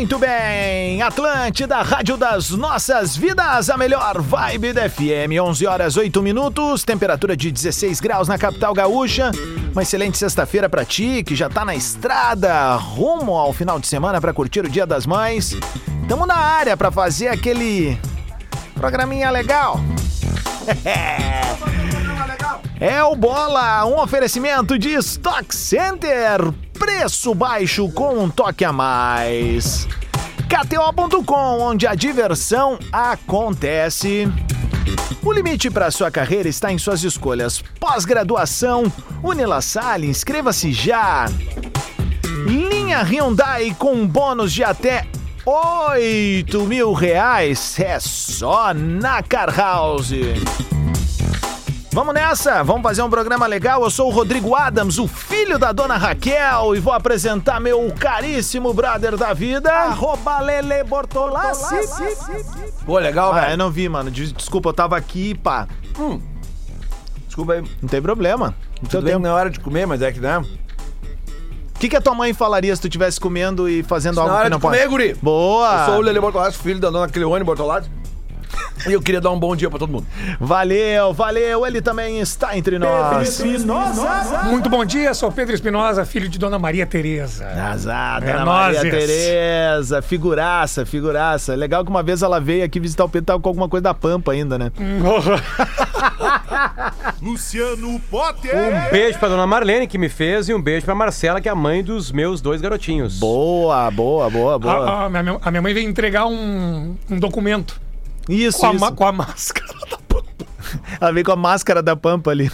Muito bem, Atlântida, Rádio das Nossas Vidas, a melhor vibe da FM, 11 horas 8 minutos, temperatura de 16 graus na capital gaúcha. Uma excelente sexta-feira pra ti, que já tá na estrada, rumo ao final de semana pra curtir o Dia das Mães. Tamo na área pra fazer aquele programinha legal. É o Bola, um oferecimento de Stock Center. Preço baixo com um toque a mais. KTO.com, onde a diversão acontece. O limite para sua carreira está em suas escolhas. Pós-graduação, Unila Salle, inscreva-se já. Linha Hyundai com bônus de até 8 mil reais. É só na Car House. Vamos nessa, vamos fazer um programa legal. Eu sou o Rodrigo Adams, o filho da dona Raquel, e vou apresentar meu caríssimo brother da vida. Arroba Lele Bortolassi. Pô, legal, Ah, eu velho. não vi, mano. Des- Desculpa, eu tava aqui, pá. Desculpa aí. Não tem problema. Não tem Tudo bem que tempo. não é hora de comer, mas é que, né? O que, que a tua mãe falaria se tu estivesse comendo e fazendo Na algo hora que não de pode? comer, guri. Boa! Eu sou o Lele Bortolatti, filho da dona Cleone Bortolatti. E eu queria dar um bom dia pra todo mundo. Valeu, valeu. Ele também está entre nós. Muito bom dia, sou Pedro Espinosa, filho de Dona Maria Tereza. Azar, É Dona Maria nozes. Tereza, figuraça, figuraça. Legal que uma vez ela veio aqui visitar o Pedro, tava com alguma coisa da Pampa ainda, né? Luciano Potter. Um beijo pra dona Marlene, que me fez, e um beijo pra Marcela, que é a mãe dos meus dois garotinhos. Boa, boa, boa, boa. A, a minha, a minha mãe veio entregar um, um documento Isso, com a, isso. com a máscara. Ela veio com a máscara da Pampa ali.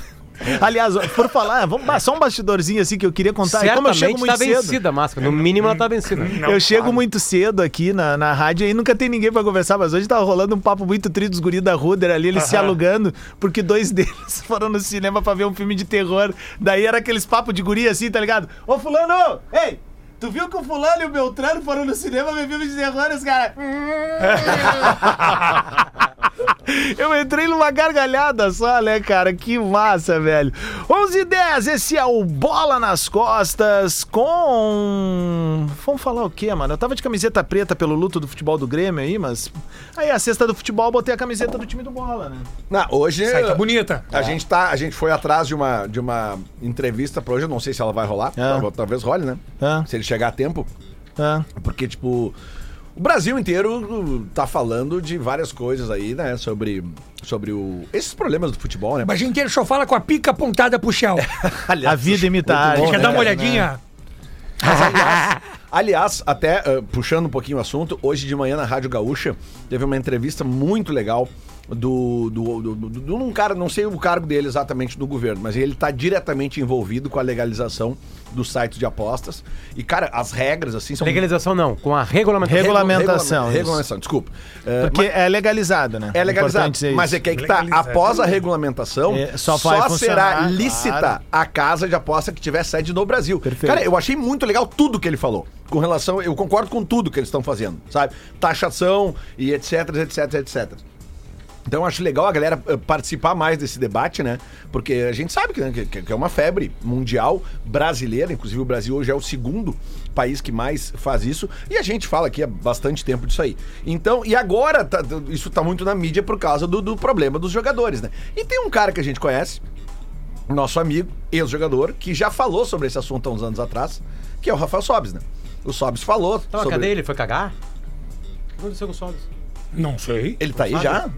Aliás, por falar, vamos só um bastidorzinho assim que eu queria contar. E como eu chego Certamente muito tá cedo. vencida a máscara. No mínimo, ela tá vencida. eu chego muito cedo aqui na, na rádio e nunca tem ninguém pra conversar, mas hoje tava rolando um papo muito tri dos guri da Ruder ali, eles se alugando, porque dois deles foram no cinema pra ver um filme de terror. Daí era aqueles papos de guri assim, tá ligado? Ô fulano, ei, tu viu que o fulano e o Beltrano foram no cinema ver filme de terror, os caras... Eu entrei numa gargalhada só, né, cara? Que massa, velho. 11 h 10 esse é o Bola nas Costas com... Vamos falar o quê, mano? Eu tava de camiseta preta pelo luto do futebol do Grêmio aí, mas... Aí, a cesta do futebol, eu botei a camiseta do time do Bola, né? Não, hoje. Aí tá bonita. A gente, tá, a gente foi atrás de uma, de uma entrevista pra hoje, eu não sei se ela vai rolar. Ah. Talvez- role, né? Ah. Se ele chegar a tempo. Ah, Porque, tipo, o Brasil inteiro tá falando de várias coisas aí, né? Sobre, sobre o, esses problemas do futebol, né? Mas a gente inteiro só fala com a pica apontada pro chão. Aliás, a vida imita a arte. Quer né, dar uma cara? olhadinha? Mas, aliás, aliás, até uh, puxando um pouquinho o assunto, hoje de manhã na Rádio Gaúcha teve uma entrevista muito legal do, do, do, do- de um cara, não sei o cargo dele exatamente do governo, mas ele está diretamente envolvido com a legalização dos sites de apostas. E, cara, as regras, assim, são. Legalização não, com a regulamentação. Regulamentação, isso. Regulamentação, desculpa. Uh, Porque é legalizado, né? é legalizado, mas é que aí que tá, após a regulamentação, É, só só, será lícita claro. a casa de aposta que tiver sede no Brasil. Perfeito. Cara, eu achei muito legal tudo que ele falou. Com relação, eu concordo com tudo que eles estão fazendo, sabe? Taxação e etc, etc, etc. Então eu acho legal a galera eh, participar mais desse debate, né? Porque a gente sabe que, né, que- que é uma febre mundial brasileira, inclusive o Brasil hoje é o segundo país que mais faz isso, e a gente fala aqui há bastante tempo disso aí. Então, e agora tá- isso tá muito na mídia por causa do, do problema dos jogadores, né? E tem um cara que a gente conhece, nosso amigo, ex-jogador, que já falou sobre esse assunto há uns anos atrás, que é o Rafael Sobes, né? O Sobes falou. Então, sobre- cadê ele? Foi cagar? O que aconteceu com o Sobs? Não sei. Ele tá aí Sabe? já?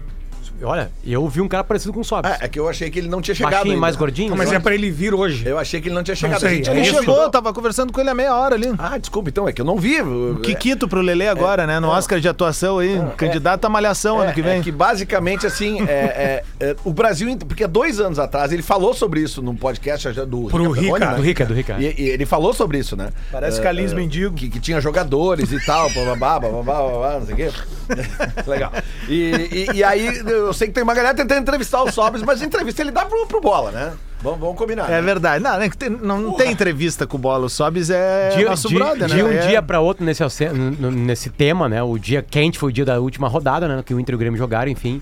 Olha, eu vi um cara parecido com o Sobs. É, é que eu achei que ele não tinha chegado Baixinho, ainda. mais gordinho. Mas né? é pra ele vir hoje. Eu achei que ele não tinha chegado. sei, A gente é Ele chegou, eu tava conversando com ele há meia hora ali. Ah, desculpa, então, é que eu não vi. Kikito pro Lelê agora, né? No Oscar de atuação aí, candidato à malhação É, ano que vem. é que basicamente, assim, é, é, é, o Brasil, porque há dois anos atrás, ele falou sobre isso num podcast já do Pro Rica. né? Do Rica, do Rica. E, e ele falou sobre isso, né? Parece É, Carlinhos é, Mendigo. Que, que tinha jogadores e tal, bababá, bababá, bababá, não sei o quê. Legal. E, e, e aí, eu sei que tem uma galera tentando entrevistar o Sobres, mas a entrevista ele dá pro, pro bola, né? Vamos, vamos combinar. É né? verdade. Não, que tem- não, não tem entrevista com o Bola. O Sobis é de, nosso de- brother, né? de um É- dia pra outro nesse, nesse tema, né? O dia quente foi o dia da última rodada, né? Que o Inter e o Grêmio jogaram, enfim.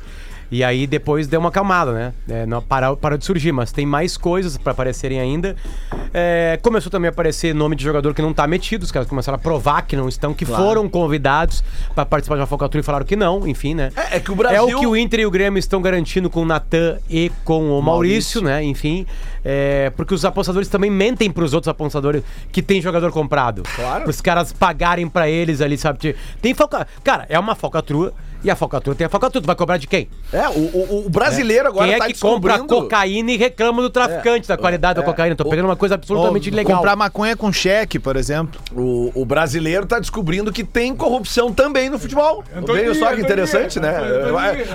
E aí depois deu uma acalmada, né? É, não, parou, parou de surgir, mas tem mais coisas pra aparecerem ainda. É, começou também a aparecer nome de jogador que não tá metido, os caras começaram a provar que não estão, que foram convidados pra participar de uma focatura e falaram que não, enfim, né? É, é que o É Brasil. o que o Inter e o Grêmio estão garantindo com o Natan e com o Maurício, né? Enfim, é, porque os apostadores também mentem pros outros apostadores que tem jogador comprado. Claro. Os caras pagarem pra eles ali, sabe? Tem foca... Cara, é uma focatrua e a focatrua tem a focatrua. Tu vai cobrar de quem? É, o, o- o brasileiro agora quem é tá que compra descobrindo... cocaína e reclama do traficante da qualidade da cocaína? Tô pegando uma coisa absolutamente Ou ilegal. Comprar maconha com cheque, por exemplo. O, o brasileiro tá descobrindo que tem corrupção também no futebol. Veja só que interessante, né?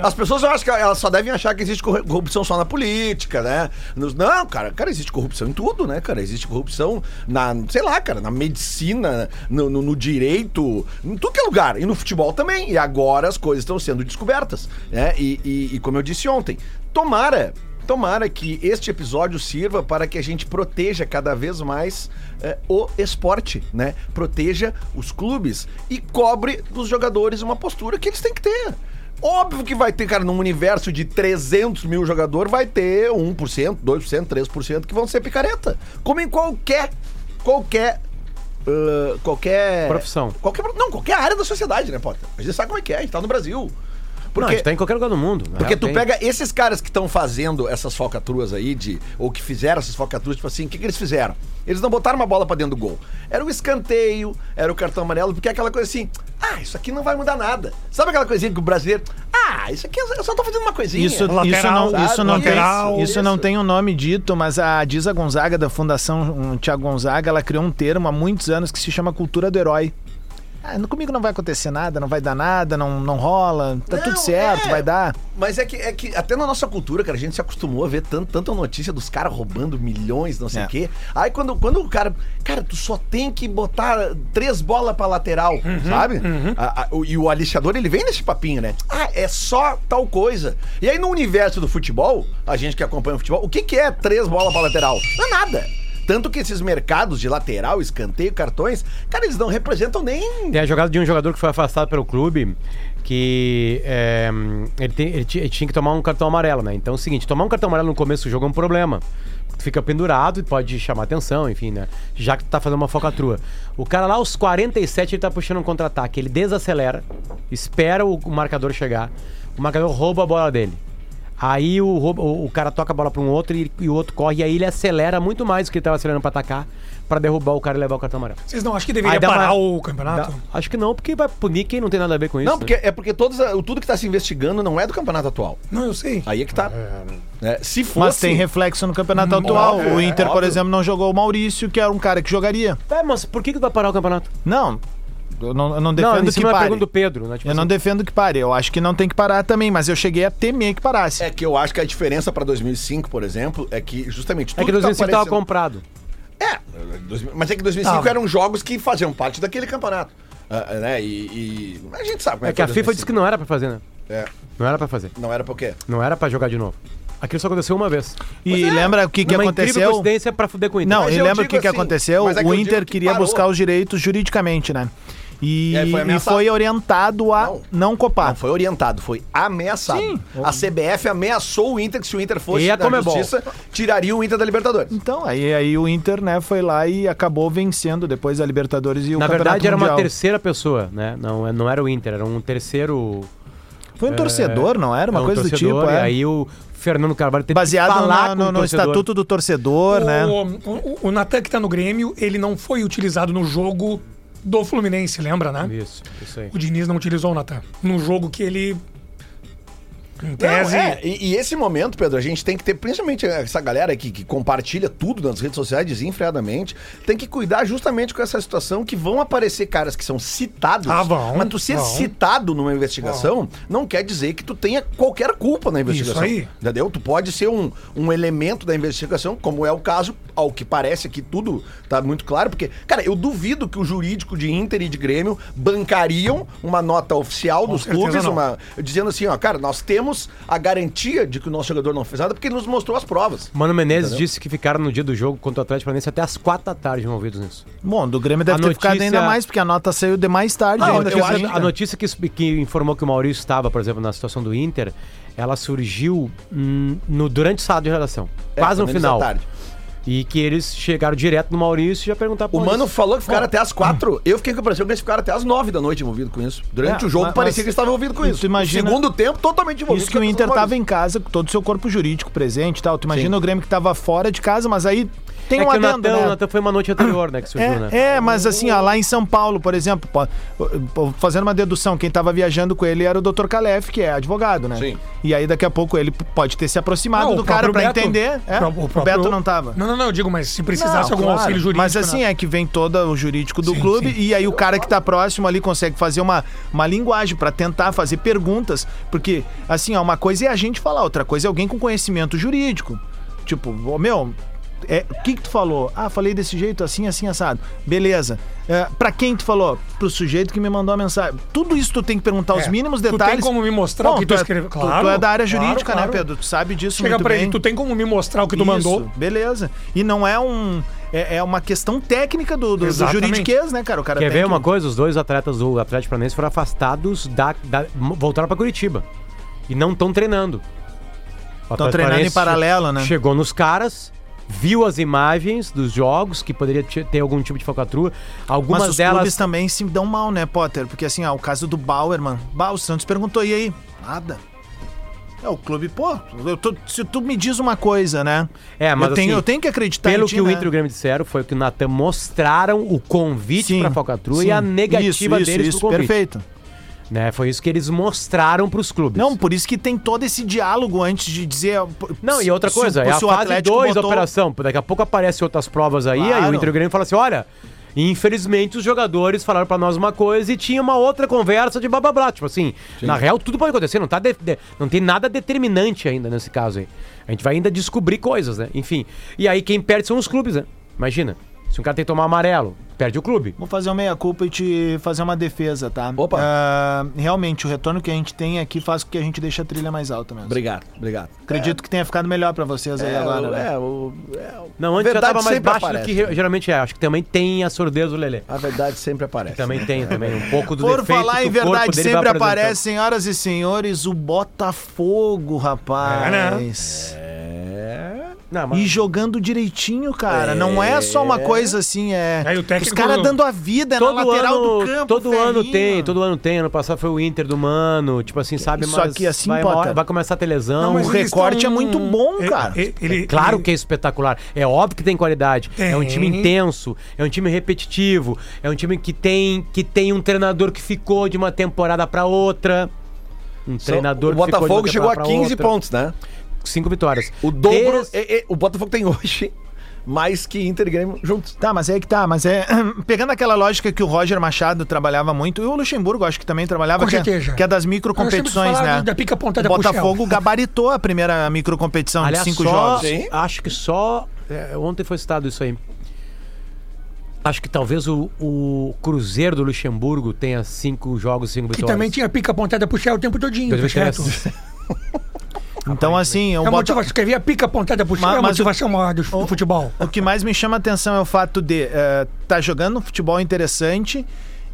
As pessoas eu acho que elas só devem achar que existe corru- corrupção só na política, né? Nos- não, cara, cara, existe corrupção em tudo, né, cara? Existe corrupção na, sei lá, cara, na medicina, no, no- no direito, em tudo que é lugar. E no futebol também. E agora as coisas estão sendo descobertas, né? E, e- e como eu disse ontem, tomara Tomara que este episódio sirva para que a gente proteja cada vez mais eh, o esporte, né? Proteja os clubes e cobre dos jogadores uma postura que eles têm que ter. Óbvio que vai ter, cara, num universo de 300 mil jogadores, vai ter 1%, 2%, 3% que vão ser picareta. Como em qualquer, qualquer, ah, qualquer... Profissão. Qualquer, não, qualquer área da sociedade, né, Potter? A gente sabe como é que é, a gente tá no Brasil. Não, a gente tá em qualquer lugar do mundo. na Porque tu tem. pega esses caras que estão fazendo essas falcatruas aí, de, ou que fizeram essas falcatruas, tipo assim, o que, que eles fizeram? Eles não botaram uma bola pra dentro do gol. Era o escanteio, era o cartão amarelo, porque é aquela coisa assim, ah, isso aqui não vai mudar nada. Sabe aquela coisinha que o brasileiro, ah, isso aqui eu só tô fazendo uma coisinha. Isso, Lateral, isso não, sabe? isso não Lateral. tem, isso não Isso. tem um nome dito, mas a Disa Gonzaga da Fundação um, Tiago Gonzaga, ela criou um termo há muitos anos que se chama cultura do herói. Ah, comigo não vai acontecer nada, não vai dar nada, não, não rola, tá Não, tudo certo, é. vai dar. Mas é que, é que até na nossa cultura, cara, a gente se acostumou a ver tanto, tanta notícia dos caras roubando milhões, não sei o É. quê. Aí quando, quando o cara. Cara, tu só tem que botar três bolas pra lateral, sabe? A- a- o- e o alixador, ele vem nesse papinho, né? Ah, é só tal coisa. E aí no universo do futebol, a gente que acompanha o futebol, o que, que é três bolas pra lateral? Não é nada. Tanto que esses mercados de lateral, escanteio, cartões, cara, eles não representam nem. Tem a jogada de um jogador que foi afastado pelo clube que é, ele, tem- ele ele tinha que tomar um cartão amarelo, né? Então é o seguinte, tomar um cartão amarelo no começo do jogo é um problema. Fica pendurado e pode chamar atenção, enfim, né? Já que tu tá fazendo uma focatrua. O cara lá, aos 47, ele tá puxando um contra-ataque. Ele desacelera, espera o marcador chegar. O marcador rouba a bola dele. Aí o, o, o cara toca a bola pra um outro e, e o outro corre. E aí ele acelera muito mais do que ele tava acelerando pra atacar, pra derrubar o cara e levar o cartão amarelo. Vocês não acham que deveria parar uma- o campeonato? Dá- acho que não, porque vai punir quem não tem nada a ver com isso. Não, né? porque é porque todos, tudo que tá se investigando não é do campeonato atual. Não, eu sei. Aí é que tá. É, se fosse. Mas tem reflexo no campeonato Hum, atual. o Inter, é, por exemplo, não jogou o Maurício, que era um cara que jogaria. É, mas por que, que vai parar o campeonato? Não, eu não, eu não não, defendo que não é a pare. do Pedro, né? Tipo Eu não assim, defendo que pare. Eu acho que não tem que parar também, mas eu cheguei a temer que parasse. É que eu acho que a diferença pra 2005, por exemplo, é que justamente É tudo que 2005 tava aparecendo- comprado. É, mas é que 2005 Tava. eram jogos que faziam parte daquele campeonato. Ah, ah, né? E, e a gente sabe como é, É que a foi FIFA disse que 2005. não era pra fazer, né? É, Não era pra fazer. não era por quê? Não era pra jogar de novo. Aquilo só aconteceu uma vez. E lembra o que, que Uma incrível aconteceu? coincidência pra fuder com o Inter. Não, Mas e lembra o que, que assim, aconteceu? é que o Inter que queria parou. buscar os direitos juridicamente, né? E, É, foi e foi orientado a Não. não, copar. Não foi orientado, foi ameaçado. Sim. A CBF ameaçou o Inter que se o Inter fosse E a da Comebol. justiça, tiraria o Inter da Libertadores. Então, aí, aí o Inter, né, foi lá e acabou vencendo depois a Libertadores e o Na Campeonato verdade, era uma Mundial. terceira pessoa, né? Não, não era o Inter, era um terceiro. Foi um torcedor, não era? Uma é, um coisa do torcedor, tipo, E é. aí o Fernando Carvalho teve Baseado que falar na- com no, o no torcedor. estatuto do torcedor, né? O, o, o Natan que tá no Grêmio, ele não foi utilizado no jogo do Fluminense, lembra, né? Isso, isso aí. O Diniz não utilizou o Natan. No jogo que ele. Em Não, tese. é, e, e esse momento, Pedro, a gente tem que ter, principalmente essa galera que, que compartilha tudo nas redes sociais desenfreadamente, tem que cuidar justamente com essa situação que vão aparecer caras que são citados. Ah, vão, Mas tu ser vão. citado numa investigação não quer dizer que tu tenha qualquer culpa na investigação. aí. Entendeu? Tu pode ser um, um elemento da investigação, como é o caso, ao que parece aqui tudo tá muito claro, porque, cara, eu duvido que o jurídico de Inter e de Grêmio bancariam uma nota oficial dos clubes, uma, dizendo assim, ó, cara, nós temos a garantia de que o nosso jogador não fez nada porque ele nos mostrou as provas. Mano Menezes Entendeu? disse que ficaram no dia do jogo contra o Atlético Paranaense até as quatro da tarde envolvidos nisso. Bom, do Grêmio deve A ter ficado notícia- ainda mais, porque a nota saiu de mais tarde Não, ainda. eu que acho- a notícia que, que informou que o Maurício estava, por exemplo, na situação do Inter, ela surgiu hum, no, durante o sábado de redação. É, quase no final. à tarde. E que eles chegaram direto no Maurício e já perguntaram O pro Mano Maurício. falou que ficaram até as quatro. Eu fiquei com a impressão que eles ficaram até as nove da noite envolvidos com isso. Durante É, o jogo mas- parecia mas que eles estavam envolvidos com isso. imagina- No segundo tempo, totalmente envolvidos Isso que o Inter tava em casa com todo o seu corpo jurídico presente e tal. Tu imagina o Grêmio que tava fora de casa, mas aí tem é um que o adendo, Natan, né? o Natan foi uma noite anterior, né, que surgiu, né? É, é, mas assim, ó, lá em São Paulo, por exemplo, pô, pô, fazendo uma dedução, quem tava viajando com ele era o Dr. Calef, que é advogado, né? Sim. E aí daqui a pouco ele pode ter se aproximado Não, do o cara Beto- entender. É? O, próprio- Beto não tava. Não, não, não, eu digo, mas se precisasse Não, algum claro. auxílio jurídico. Mas assim, né? é que vem todo o jurídico do Sim, clube sim. e aí o cara que tá próximo ali consegue fazer uma, uma linguagem pra tentar fazer perguntas. Porque, assim, ó, uma coisa é a gente falar, outra coisa é alguém com conhecimento jurídico. Tipo, ô, meu. É, O que, que tu falou? Ah, falei desse jeito, assim, assim, assado. Beleza. É, pra quem tu falou? Pro sujeito que me mandou a mensagem. Tudo isso tu tem que perguntar os É, mínimos tu tem detalhes. como me mostrar o que tu é- escreveu? tu- Claro, tu é da área claro, jurídica, claro. né, Pedro? Tu sabe disso Chega muito pra bem. ele, tu tem como me mostrar o que tu mandou? Isso, beleza. E não é um. É, é uma questão técnica do, do, do juridiquês, né, cara? O cara Quer ver que- uma coisa? Os dois atletas do Atlético Paranaense foram afastados da, da voltaram pra Curitiba e não estão treinando. O Tão Atlético treinando em paralelo, né? Chegou nos caras, viu as imagens dos jogos que poderia te- ter algum tipo de falcatrua. Algumas Mas os delas clubes também se dão mal, né, Potter? Porque assim, ó, o caso do Bauer, mano. Bah, o Santos perguntou, e aí? Nada. É, o clube, pô, eu tô- se tu me diz uma coisa, né? É, mas eu, tenho, assim, eu tenho que acreditar Pelo ti, que o né? Inter e o Grêmio disseram, foi que o Natan mostraram o convite Sim, pra falcatrua sim. e a negativa isso, deles isso, pro convite. perfeito. Né? Foi isso que eles mostraram pros clubes. Não, por isso que tem todo esse diálogo antes de dizer... Não, e outra coisa, se é a fase Atlético 2 da botou- operação. Daqui a pouco aparecem outras provas aí, aí Claro. o Inter Grêmio fala assim: olha, infelizmente os jogadores falaram pra nós uma coisa e tinha uma outra conversa de blá blá blá. Tipo assim, na real tudo pode acontecer, não, tá de- de- não tem nada determinante ainda nesse caso aí. A gente vai ainda descobrir coisas, né? Enfim. E aí quem perde são os clubes, né? Imagina. Se um cara tem que tomar amarelo, perde o clube. Vou fazer uma meia-culpa e te fazer uma defesa, tá? Opa. Ah, realmente, o retorno que a gente tem aqui faz com que a gente deixe a trilha mais alta mesmo. Obrigado, obrigado. Acredito que tenha ficado melhor pra vocês aí É, agora, o- né? é, o- é, o- Não, a antes já verdade tava mais baixo aparece, do que né? geralmente é. Acho que também tem a surdez do Lelê. A verdade sempre aparece. Também tem, também. Um pouco do Por defeito falar em verdade, sempre aparece, senhoras e senhores, o Botafogo, rapaz. É. Não, mas- E jogando direitinho, cara. Não é só uma coisa assim, é. Aí o Os caras dando a vida na lateral do campo. todo ano ferrinho. tem, todo ano tem. Ano passado foi o Inter do Mano, tipo assim, sabe? Só que assim, vai, vai começar a ter lesão. não, eles recorte tão- é muito bom, cara. e- ele- Claro ele- que é espetacular. É óbvio que tem qualidade. É um Tem. time intenso, é um time repetitivo, é um time que tem, que tem um treinador que ficou de uma temporada pra outra. Um treinador o que ficou de uma Botafogo chegou a temporada pra 15 outra. pontos, né? Cinco vitórias. O dobro. Desde- é- é- o Botafogo tem hoje mais que Inter e Grêmio juntos. Tá, mas é que tá, mas é. Pegando aquela lógica que o Roger Machado trabalhava muito, e o Luxemburgo acho que também trabalhava, Com que é, que é das microcompetições, que né? da pica pontada o. Botafogo gabaritou a primeira microcompetição Aliás, de cinco só, jogos. Sim. acho que só. é, ontem foi citado isso aí. Acho que talvez o, o Cruzeiro do Luxemburgo tenha cinco jogos, cinco Que vitórias. também tinha pica pontada pro Shell o tempo todinho, tá 2013. certo? Então, assim, É Bota... motivação, escrever a pica pontada pro Shell Mas- é a o- motivação maior do, futebol. o que mais me chama a atenção é o fato de eh, tá jogando um futebol interessante.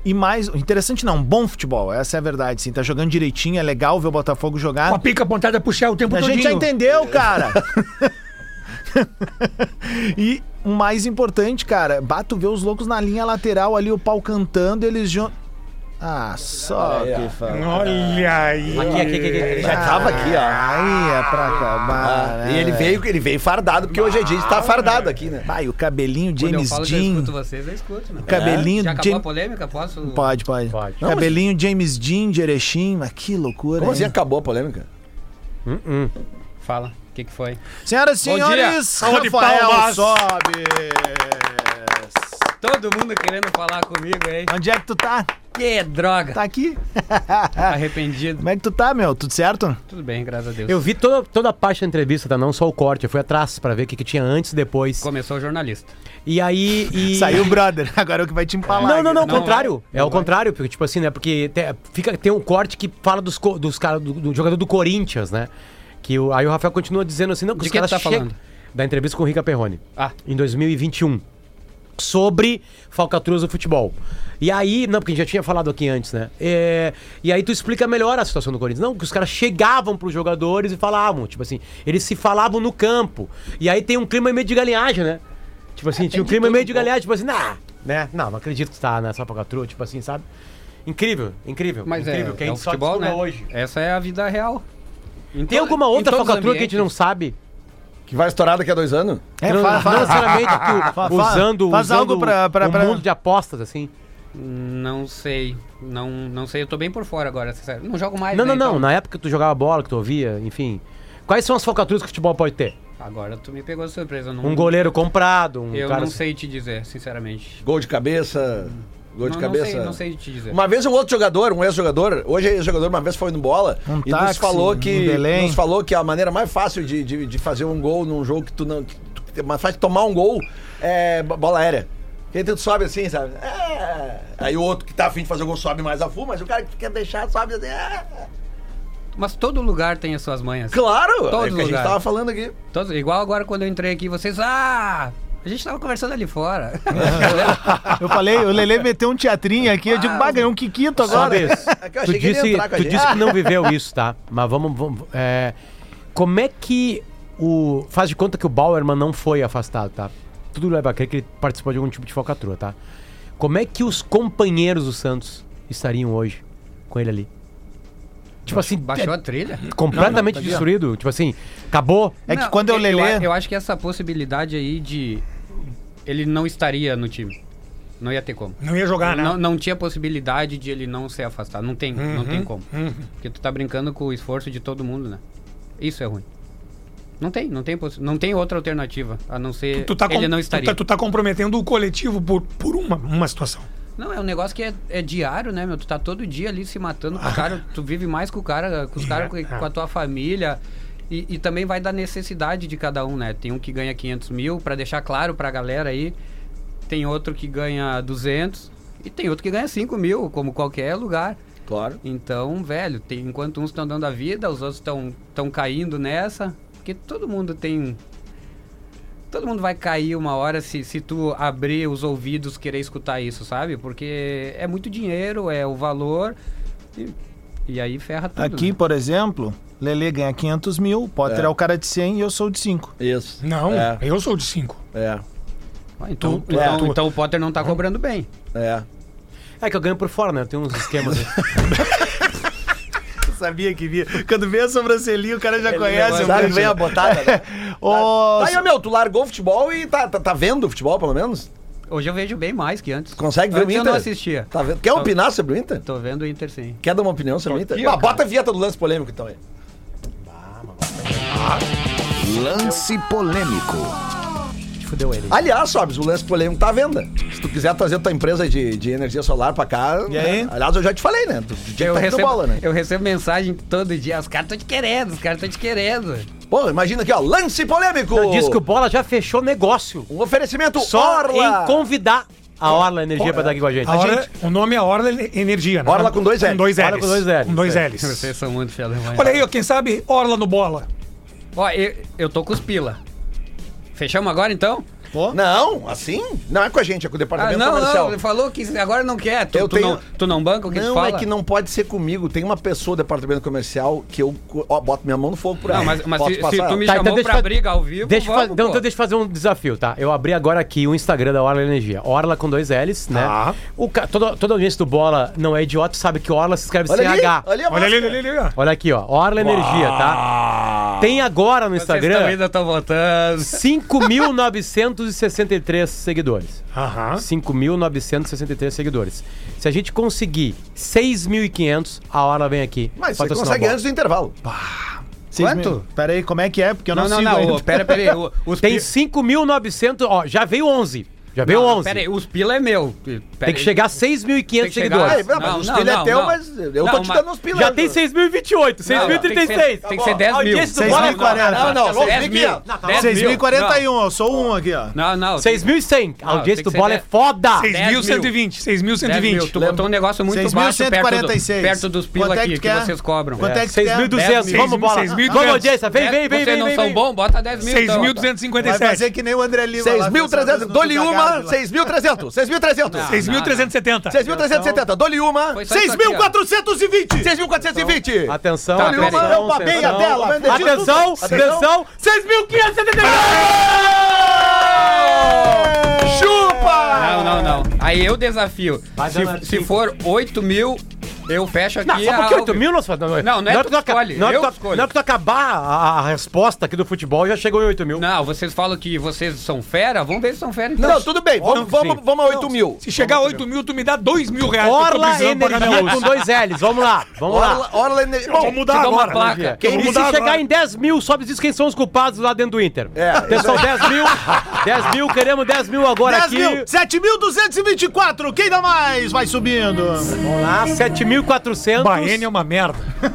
E mais. Interessante não, bom futebol, essa é a verdade, sim. Tá jogando direitinho, é legal ver o Botafogo jogar. Com a pica pontada pro o tempo A todinho. gente já entendeu, cara. e o mais importante, cara, bato ver os loucos na linha lateral ali, o pau cantando, eles juntam. Ah, só Olha aí, que fala. Olha aí. Aqui, aqui, aqui, aqui. Ele já tava aqui, ó. Aí é pra acabar. Ah, né, e ele velho? veio, ele veio fardado, porque hoje é dia de estar fardado aqui, né? Vai, o cabelinho Quando eu James falo que eu Dean. escuto vocês, eu escuto, né? Cabelinho Já acabou a James. polêmica? Posso? Pode, pode. Pode. Cabelinho James Dean de Erechim, mas que loucura. Como hein? assim acabou a polêmica? Hum, Fala, o que que foi? Senhoras e senhores, Rafael sobe. Todo mundo querendo falar comigo aí. Onde é que tu tá? Que droga. Tá aqui. Arrependido. Como é que tu tá, meu? Tudo certo? Tudo bem, graças a Deus. Eu vi toda, toda a parte da entrevista, tá? Não só o corte. Eu fui atrás pra ver o que, que tinha antes e depois. Começou o jornalista. E aí. E... Saiu o brother. Agora é o que vai te empalar. Não, não, não, o Não contrário. vai, é não o contrário, porque, tipo assim, né? Porque te- fica, tem um corte que fala dos, dos caras, do, do jogador do Corinthians, né? Que o, aí o Rafael continua dizendo assim, não, que De os que caras tá chegam- falando? Da entrevista com o Rica Perrone. Ah. Em 2021. Sobre falcatruas do futebol. E aí, não, porque a gente já tinha falado aqui antes, né? É, e aí tu explica melhor a situação do Corinthians. Não, que os caras chegavam pros jogadores e falavam, tipo assim, eles se falavam no campo. E aí tem um clima meio de galinhagem, né? Tipo assim, tinha um clima meio de galinhagem, tipo assim, nah, né? Não, não acredito que tá nessa falcatrua, tipo assim, sabe? Incrível, incrível. Mas incrível, é, que a é gente só futebol, descobriu né? hoje. Essa é a vida real. Em Tem alguma outra falcatrua que a gente não sabe? Que vai estourar daqui a dois anos? É, não, fa- não necessariamente tu, fa- usando, faz usando algo pra- pra- o pra- mundo de apostas, assim. Não sei. Não, não sei, eu tô bem por fora agora, sincero. Não jogo mais, Não, né, não, não. então- Na época que tu jogava bola, que tu ouvia, enfim. Quais são as falcatruas que o futebol pode ter? Agora tu me pegou de surpresa. Não, Um goleiro comprado, um Eu cara. não sei te dizer, sinceramente. Gol de cabeça. Gol de não, cabeça. Não sei, não sei te dizer. Uma vez um outro jogador, um ex-jogador, hoje é ex-jogador, uma vez foi no bola Um e nos táxi falou em que Belém. nos falou que a maneira mais fácil de, de, de fazer um gol num jogo que tu não que tu, mais fácil de tomar um gol é bo- bola aérea. Porque tu sobe assim, sabe? É. Aí o outro que tá afim de fazer o gol sobe mais a full, mas o cara que quer deixar sobe assim. É. Mas todo lugar tem as suas manhas. Claro! Todo é o que a gente lugar. tava falando aqui. Todos, igual agora quando eu entrei aqui, vocês. Ah! A gente tava conversando ali fora. Eu falei, o Lele meteu um teatrinho aqui, eu digo, bah, ganhou um Kikito agora. Eu tu disse, tu disse que não viveu isso, tá? Mas vamos. vamos é, como é que o. Faz de conta que o Bauerman não foi afastado, tá? Tudo leva a crer que ele participou de algum tipo de falcatrua, tá? Como é que os companheiros do Santos estariam hoje com ele ali? Tipo assim, Baixou a trilha? completamente Não, não, tá destruído. Tipo assim, acabou. É que Não, quando é o eu- Lelê- Eu, eu acho que essa possibilidade aí de. Ele não estaria no time. Não ia ter como. Não ia jogar, né? Não, não tinha possibilidade de ele não ser afastado. Não tem, não tem como. Porque tu tá brincando com o esforço de todo mundo, né? Isso é ruim. Não tem, não tem, não tem outra alternativa a não ser Tu tá, com- ele não tu estaria. tá- tu tá comprometendo o coletivo por, por uma, uma situação. Não, é um negócio que é, é diário, né, meu? Tu tá todo dia ali se matando com o cara, tu vive mais com o cara, com os caras, com, com a tua família. E, e também vai da necessidade de cada um, né? Tem um que ganha 500 mil, pra deixar claro pra galera aí. Tem outro que ganha 200 e tem outro que ganha 5 mil, como qualquer lugar. Claro. Então, velho, tem, enquanto uns estão dando a vida, os outros estão tão caindo nessa. Porque todo mundo tem. Todo mundo vai cair uma hora se, se tu abrir os ouvidos querer escutar isso, sabe? Porque é muito dinheiro, é o valor. E, e aí ferra tudo. Aqui, né? por exemplo, Lele ganha 500 mil, Potter é. É. o cara de 100 e eu sou de 5. Isso. Não, É, eu sou de 5. é, Ah, então, tu- então, tu- então o Potter não tá cobrando bem. é. É que eu ganho por fora, né? Tem uns esquemas aí. Sabia que via. Quando vê a sobrancelhinha, o cara já conhece. Sabe, o vem a botada, né? Ô, Aí, ô, meu, tu largou o futebol e tá, tá, tá vendo o futebol, pelo menos? Hoje eu vejo bem mais que antes. Consegue ver Antes o eu Inter? não assistia. Tá vendo? Quer opinar sobre o Inter? Tô vendo o Inter sim. Quer dar uma opinião sobre o Inter? aqui, Ah, bota a vinheta do lance polêmico, então aí. Lance polêmico. Fudeu ele. Aliás, Sobs, o lance polêmico tá à venda. Se tu quiser trazer tua empresa de, de energia solar pra cá. E aí? né? Aliás, eu já te falei, né? Tu, que Eu tá recebo, bola, né? eu recebo mensagem todo dia. Os caras estão te querendo, os caras estão te querendo. Pô, imagina aqui, ó. Lance polêmico! Não, diz que o Bola já fechou negócio. Um oferecimento Só Orla! em convidar a Orla Energia pra estar aqui com a gente. A Orla- O nome é Orla Energia, né? Orla com dois Ls. Com dois Orla L's. com dois Ls. Com dois. L's. Vocês são muito mãe. Olha aí, ó, quem sabe Orla no bola. Ó, eu, eu tô com os pila. Fechamos agora então? Não, assim? Não é com a gente, é com o Ah, departamento não, comercial. não, ele falou que agora não quer. Tu, Eu tu tenho- não, tu não banca o que tu Não, é que não pode ser comigo. Tem uma pessoa do departamento comercial que eu ó, boto minha mão no fogo por ela. Não, mas, mas Posso se, se tu me Tá, chamou então deixa pra fa- briga ao vivo, Deixa, vamos, fa- então, pô. então deixa eu fazer um desafio, tá? Eu abri agora aqui o Instagram da Orla Energia. Orla com dois L's, né? Tá. O ca... toda, toda audiência do Bola não é idiota, sabe que Orla se escreve Olha sem ali, H. olha Olha ali, máscara. ali. Olha aqui, ó. Orla Energia, tá? Tem agora no Vocês Instagram ainda estão votando. 5.963 seguidores. Aham. 5.963 seguidores. Se a gente conseguir 6.500, a Orla vem aqui. Mas você patrocinar consegue o antes do intervalo. Vocês Quanto? Pera aí, como é que é? Porque eu não, Não, não, sigo não. ainda. ô, Pera, pera aí. o- Os Tem pi- 5.900, ó, já veio 11. Já veio 11. Pera aí, os pila é meu. Pera Tem que aí. chegar a 6.500 Tem que chegar- seguidores. Aí, não, mas os não, pilha é teu, não. mas eu Não, tô te dando uns pilha. Já tem 6.028, 6.036. Tem que ser 10 A mil. audiência do Bola é 6.040. Não, não, Tá 10 10 mil. mil. 10 mil. 6.041, eu sou um aqui, ó. Não, não. 6.100. A Não, audiência do Bola é foda. 6.120. 10 mil. 6.120. Tu botou um negócio muito baixo perto, do, 6.146. perto dos pila é aqui que, vocês cobram. Quanto é que tu quer? 6.200. 10 Vamos, Bola. 6.200. Vamos, audiência. Vem, vem, vem, Vocês vem. não são bons? Bota 10 mil. então. Vai 6.257. fazer que nem o André Lima. lá, 6.300, no dole Cagado uma, lá. 6.300, 6.300. Não. 6.370. 6.370, dole uma, Foi só isso aqui, ó. 6.420. 6.420. Atenção, Tá, atenção, peraí. Eu babei a atenção. dela. Atenção, atenção. 6.579. Chupa! Não, não, não. Aí eu desafio. Se, se assim. for 8 mil, eu fecho aqui. Não, só porque 8 mil nós Não, Não, não é tu escolhe, Não é tu- é acabar a, resposta aqui do futebol já chegou em 8 mil. Não, vocês falam que vocês são fera, vamos ver se são fera então. Não, tudo bem, vamos, vamos, vamos a 8 mil. Se chegar a 8 mil, tu me dá 2 mil reais. Orla Energia com dois L's. Vamos lá, vamos lá. Orla, Orla, Ener- Eu vou Bom, mudar uma agora. placa. E se chegar em 10 mil, só diz quem são os culpados lá dentro do Inter. É, Atenção, 10 mil. 10 mil, queremos 10 mil agora 10 aqui. mil, 7.224, quem dá mais? Vai subindo. Vamos lá, 7.400. Bahia é uma merda.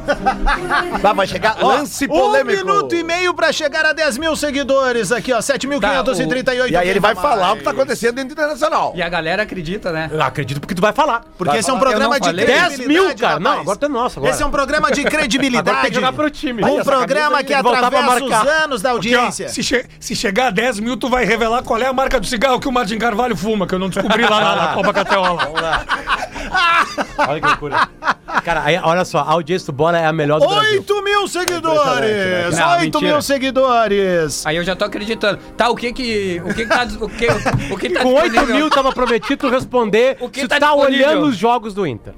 Tá, vai chegar lance Um polêmico. minuto e meio pra chegar a 10 mil seguidores aqui, ó, 7.538. E aí ele vai dá falar mais? o que tá acontecendo dentro do Internacional. E a galera acredita, né? Eu acredito porque tu vai falar. Porque esse é um programa de não falei. credibilidade, 10 mil, cara. Não, rapaz. agora tu é nosso agora. Esse é um programa de credibilidade. Agora tem que jogar pro time. Um Aí, programa que atravessa os anos da Aqui, ó, audiência. se, che- se chegar a 10 mil, tu vai revelar qual é a marca do cigarro que o Martin Carvalho fuma, que eu não descobri lá na, na Copa Cateola. Olha que loucura. Cara, aí, olha só, a audiência do Bola é a melhor do Brasil. 8 mil seguidores! Não, 8 mentira. mil seguidores! Aí eu já tô acreditando. Tá, o que que. O que que tá. O que, o que tá Com 8 disponível? mil tava prometido responder O que se tá tu tá olhando os jogos do Inter.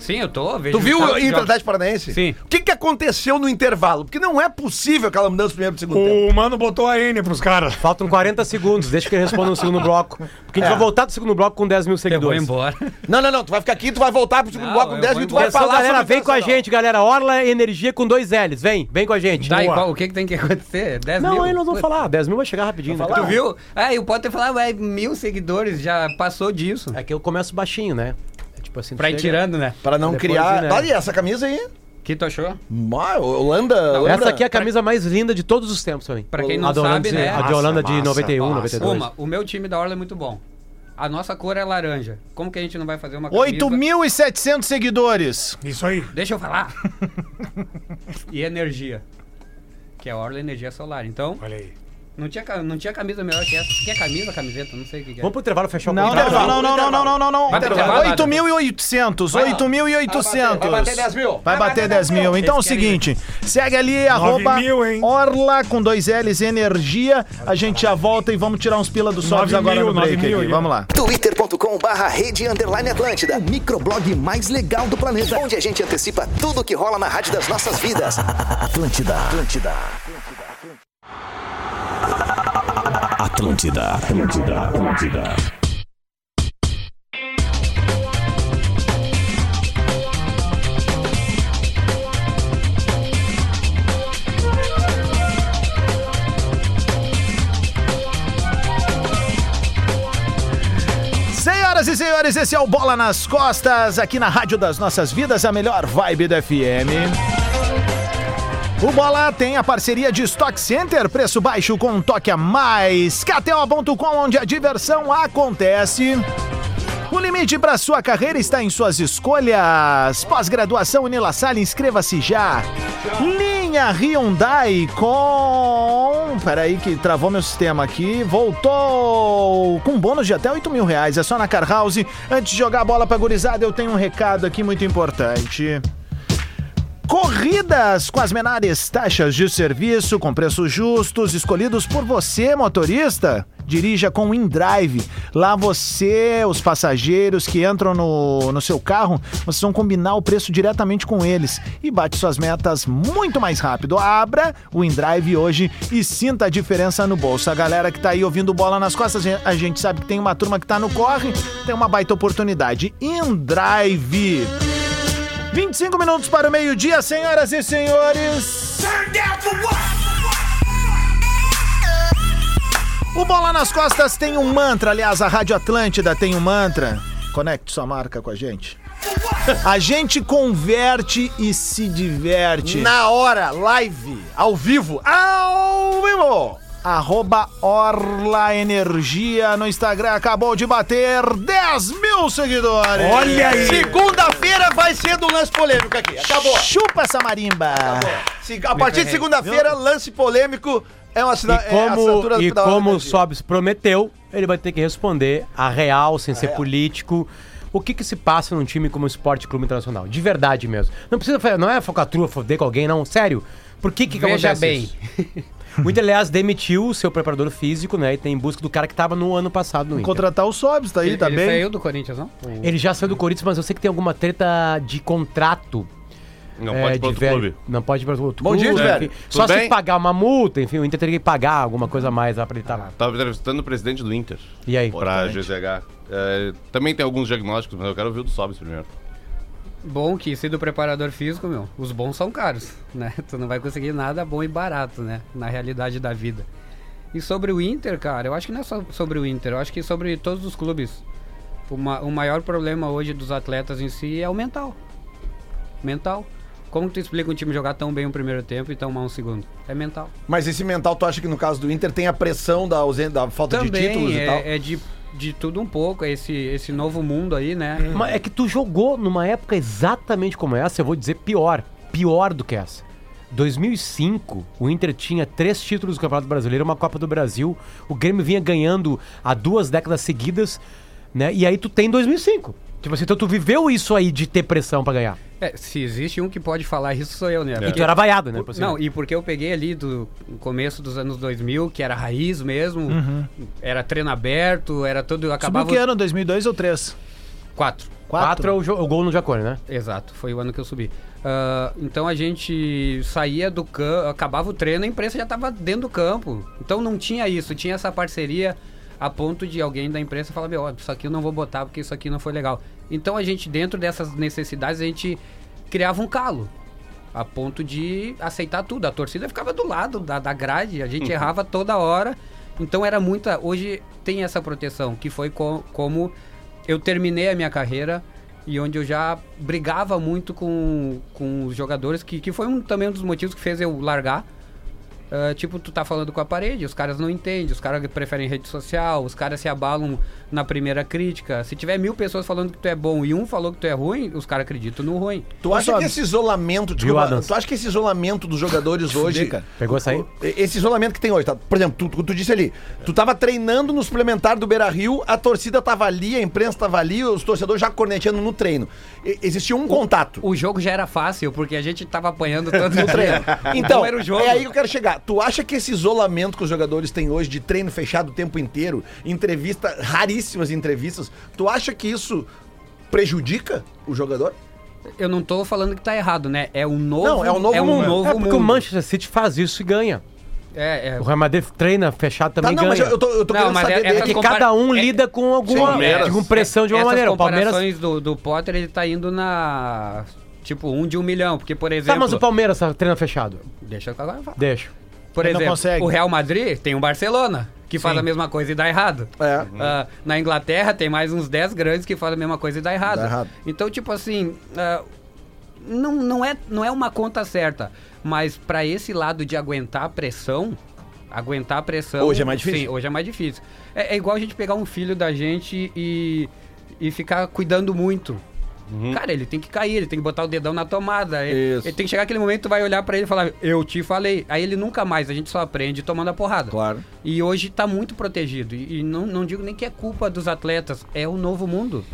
Sim, eu tô. Vejo Tu viu o Inter Atlético Paranaense? Sim. O que, que aconteceu no intervalo? Porque não é possível aquela mudança do primeiro pro segundo tempo. O mano botou a N pros caras. Faltam 40 segundos, deixa que ele responda no segundo bloco. Porque a gente vai voltar do segundo bloco com 10 mil Eu vou seguidores. embora. Não, não, não. Tu vai ficar aqui, tu vai voltar pro segundo Não, bloco com eu 10 vou mil, tu vai falar galera, sobre vem com a gente, galera. Orla Energia com dois L's. Vem, vem com a gente. Tá, o que que tem que acontecer? 10 Não, mil? aí nós vamos falar. 10 mil vai chegar rapidinho. né? Tu viu? Ah, e o Potter falou, ué, mil seguidores, já passou disso. É que eu começo baixinho, né? É tipo assim, Pra ir chega- tirando, né? Para não Depois, criar. né? Olha essa camisa aí. O que tu achou? Má, Holanda. Holanda. Essa aqui é a camisa mais linda de todos os tempos pra mim. Pra quem A não da Holanda sabe, de- né? A de Holanda de Massa, 91, massa. 92. Uma, o meu time da Orla é muito bom. A nossa cor é laranja. Como que a gente não vai fazer uma camisa? 8.700 seguidores. Isso aí. Deixa eu falar. e energia. Que é a Orla Energia Solar. Então, Olha aí. Não tinha, não tinha camisa melhor que essa. Que é camisa, camiseta? Não sei o que, que é. Vamos pro intervalo fechar o Não, contrato. não, não, não, não, não, não, não, não. Vai ter intervalo, 8.800, Vai lá. 8.800. Vai bater 10 mil. Vai bater 10 mil. Então é o seguinte, segue ali, arroba mil? Orla com dois L's Energia. A gente já volta e vamos tirar uns pila dos sobs agora no break mil. Vamos lá. twitter.com barra rede underline Atlântida, o microblog mais legal do planeta, onde a gente antecipa tudo que rola na rádio das nossas vidas. Atlântida, Atlântida. Atlântida, Atlântida, Atlântida. Senhoras e senhores, esse é o Bola nas Costas, aqui na Rádio das Nossas Vidas, a melhor vibe da FM. O Bola tem a parceria de Stock Center, preço baixo com um toque a mais. KTO.com, onde a diversão acontece. O limite para sua carreira está em suas escolhas. Pós-graduação Unila Salle, inscreva-se já. Linha Hyundai com. Peraí, que travou meu sistema aqui. Voltou com bônus de até 8 mil reais. É só na Car House. Antes de jogar a bola pra gurizada, eu tenho um recado aqui muito importante. Corridas com as menores taxas de serviço, com preços justos, escolhidos por você, motorista. Dirija com o InDrive. Lá você, os passageiros que entram no, no seu carro, vocês vão combinar o preço diretamente com eles e bate suas metas muito mais rápido. Abra o InDrive hoje e sinta a diferença no bolso. A galera que tá aí ouvindo bola nas costas, a gente sabe que tem uma turma que tá no corre, tem uma baita oportunidade. InDrive. 25 minutos para o meio-dia, senhoras e senhores. O Bola nas Costas tem um mantra, aliás, a Rádio Atlântida tem um mantra. Conecte sua marca com a gente. A gente converte e se diverte. Na hora, live, ao vivo, ao vivo. Arroba Orla Energia no Instagram acabou de bater 10 mil seguidores. Olha aí! Segunda-feira vai ser do lance polêmico aqui. Acabou. Chupa essa marimba. Se- A partir de segunda-feira, lance polêmico é uma assina- E é como, assinatura e como o. Sobs prometeu, ele vai ter que responder a real, sem ser político. O que que se passa num time como o Esporte Clube Internacional? De verdade mesmo. Não precisa, não é focatrua, foder com alguém, não. Sério. Por que que, que Veja acontece bem. O Inter, aliás, demitiu o seu preparador físico, né? E tem em busca do cara que tava no ano passado no Inter. Contratar o Sobs, tá aí Ele, também. ele saiu do Corinthians, não? Ele já saiu do Corinthians, mas eu sei que tem alguma treta de contrato. Não é, pode ir pra outro velho. clube. Não pode ir para outro Bom clube. dia, velho. enfim. Só Tudo se bem? pagar uma multa, enfim, o Inter teria que pagar alguma coisa a mais lá pra ele estar lá. Tava entrevistando o presidente do Inter. E aí? Pra GZH. É, também tem alguns diagnósticos, mas eu quero ouvir o do Sobs primeiro. Bom que se do preparador físico, meu, os bons são caros, né? Tu não vai conseguir nada bom e barato, né? Na realidade da vida. E sobre o Inter, cara, eu acho que não é só sobre o Inter, eu acho que sobre todos os clubes. O, ma- o maior problema hoje dos atletas em si é o mental. Mental. Como que tu explica um time jogar tão bem o primeiro tempo e tão mal um segundo? É mental. Mas esse mental, tu acha que no caso do Inter tem a pressão da, ausência, da falta de títulos é, e tal? é de, de tudo um pouco, esse, esse novo mundo aí, né? Mas é que tu jogou numa época exatamente como essa, eu vou dizer pior. Pior do que essa. 2005, o Inter tinha três títulos do Campeonato Brasileiro, uma Copa do Brasil. O Grêmio vinha ganhando há duas décadas seguidas, né? E aí tu tem 2005. Tipo assim, então tu viveu isso aí de ter pressão pra ganhar. É, se existe um que pode falar isso, sou eu, né? E tu era vaiado, né? Por- não, e porque eu peguei ali do começo dos anos 2000, que era raiz mesmo, era treino aberto, era tudo, Subiu acabava... que ano? 2002 ou 3? Quatro. Quatro é o, o gol no Jacone, né? Exato, foi o ano que eu subi. Ah, então a gente saía do campo, acabava o treino, a imprensa já estava dentro do campo. Então não tinha isso, tinha essa parceria a ponto de alguém da imprensa falar, meu, isso aqui eu não vou botar porque isso aqui não foi legal. Então a gente, dentro dessas necessidades, a gente criava um calo. A ponto de aceitar tudo. A torcida ficava do lado da, da grade, a gente errava toda hora. Então era muita. Hoje tem essa proteção, que foi co- como eu terminei a minha carreira e onde eu já brigava muito com, com os jogadores, que, que foi um, também um dos motivos que fez eu largar. Ah, tipo, tu tá falando com a parede, os caras não entendem, os caras preferem rede social, os caras se abalam na primeira crítica. Se tiver mil pessoas falando que tu é bom e um falou que tu é ruim, os caras acreditam no ruim. Tu acha que esse isolamento, desculpa, Adams? tu acha que esse isolamento dos jogadores hoje, cara. Pegou essa aí? esse isolamento que tem hoje, tá? Por exemplo, tu, tu disse ali, tu tava treinando no suplementar do Beira-Rio, a torcida tava ali, a imprensa tava ali, os torcedores já corneteando no treino. E- existia um contato. O jogo já era fácil, porque a gente tava apanhando tanto no treino. Então, era o jogo. é aí que eu quero chegar. Tu acha que esse isolamento que os jogadores têm hoje de treino fechado o tempo inteiro, entrevista, raríssimas entrevistas, tu acha que isso prejudica o jogador? Eu não tô falando que tá errado, né? É um novo, Não, é um novo mundo. novo é porque mundo. o Manchester City faz isso e ganha. É, é. O Real Madrid treina fechado Tá, também não, ganha. mas eu tô, eu tô Não, querendo mas saber é- dele. essas Porque compara- cada um é- lida com alguma Palmeiras. com pressão de uma Essas maneira. O Palmeiras. do, do Potter, ele tá indo na... Tipo, um de um milhão. Porque, por exemplo... Tá, mas o Palmeiras tá treina fechado. Deixa eu agora falar. Deixa. Por Ele exemplo, o Real Madrid tem o Barcelona, que faz a mesma coisa e dá errado. É. Ah, na Inglaterra tem mais uns 10 grandes que fazem a mesma coisa e dá errado. Dá errado. Então, tipo assim, ah, não, não, é, não é uma conta certa, mas pra esse lado de aguentar a pressão, aguentar a pressão... Hoje é mais difícil? Sim, hoje é mais difícil. É, é igual a gente pegar um filho da gente e, e ficar cuidando muito. Cara, ele tem que cair, ele tem que botar o dedão na tomada. Ele, ele tem que chegar aquele momento, tu vai olhar pra ele e falar, eu te falei. Aí ele nunca mais, a gente só aprende tomando a porrada. Claro. E hoje tá muito protegido. E, e não, não digo nem que é culpa dos atletas, é o novo mundo.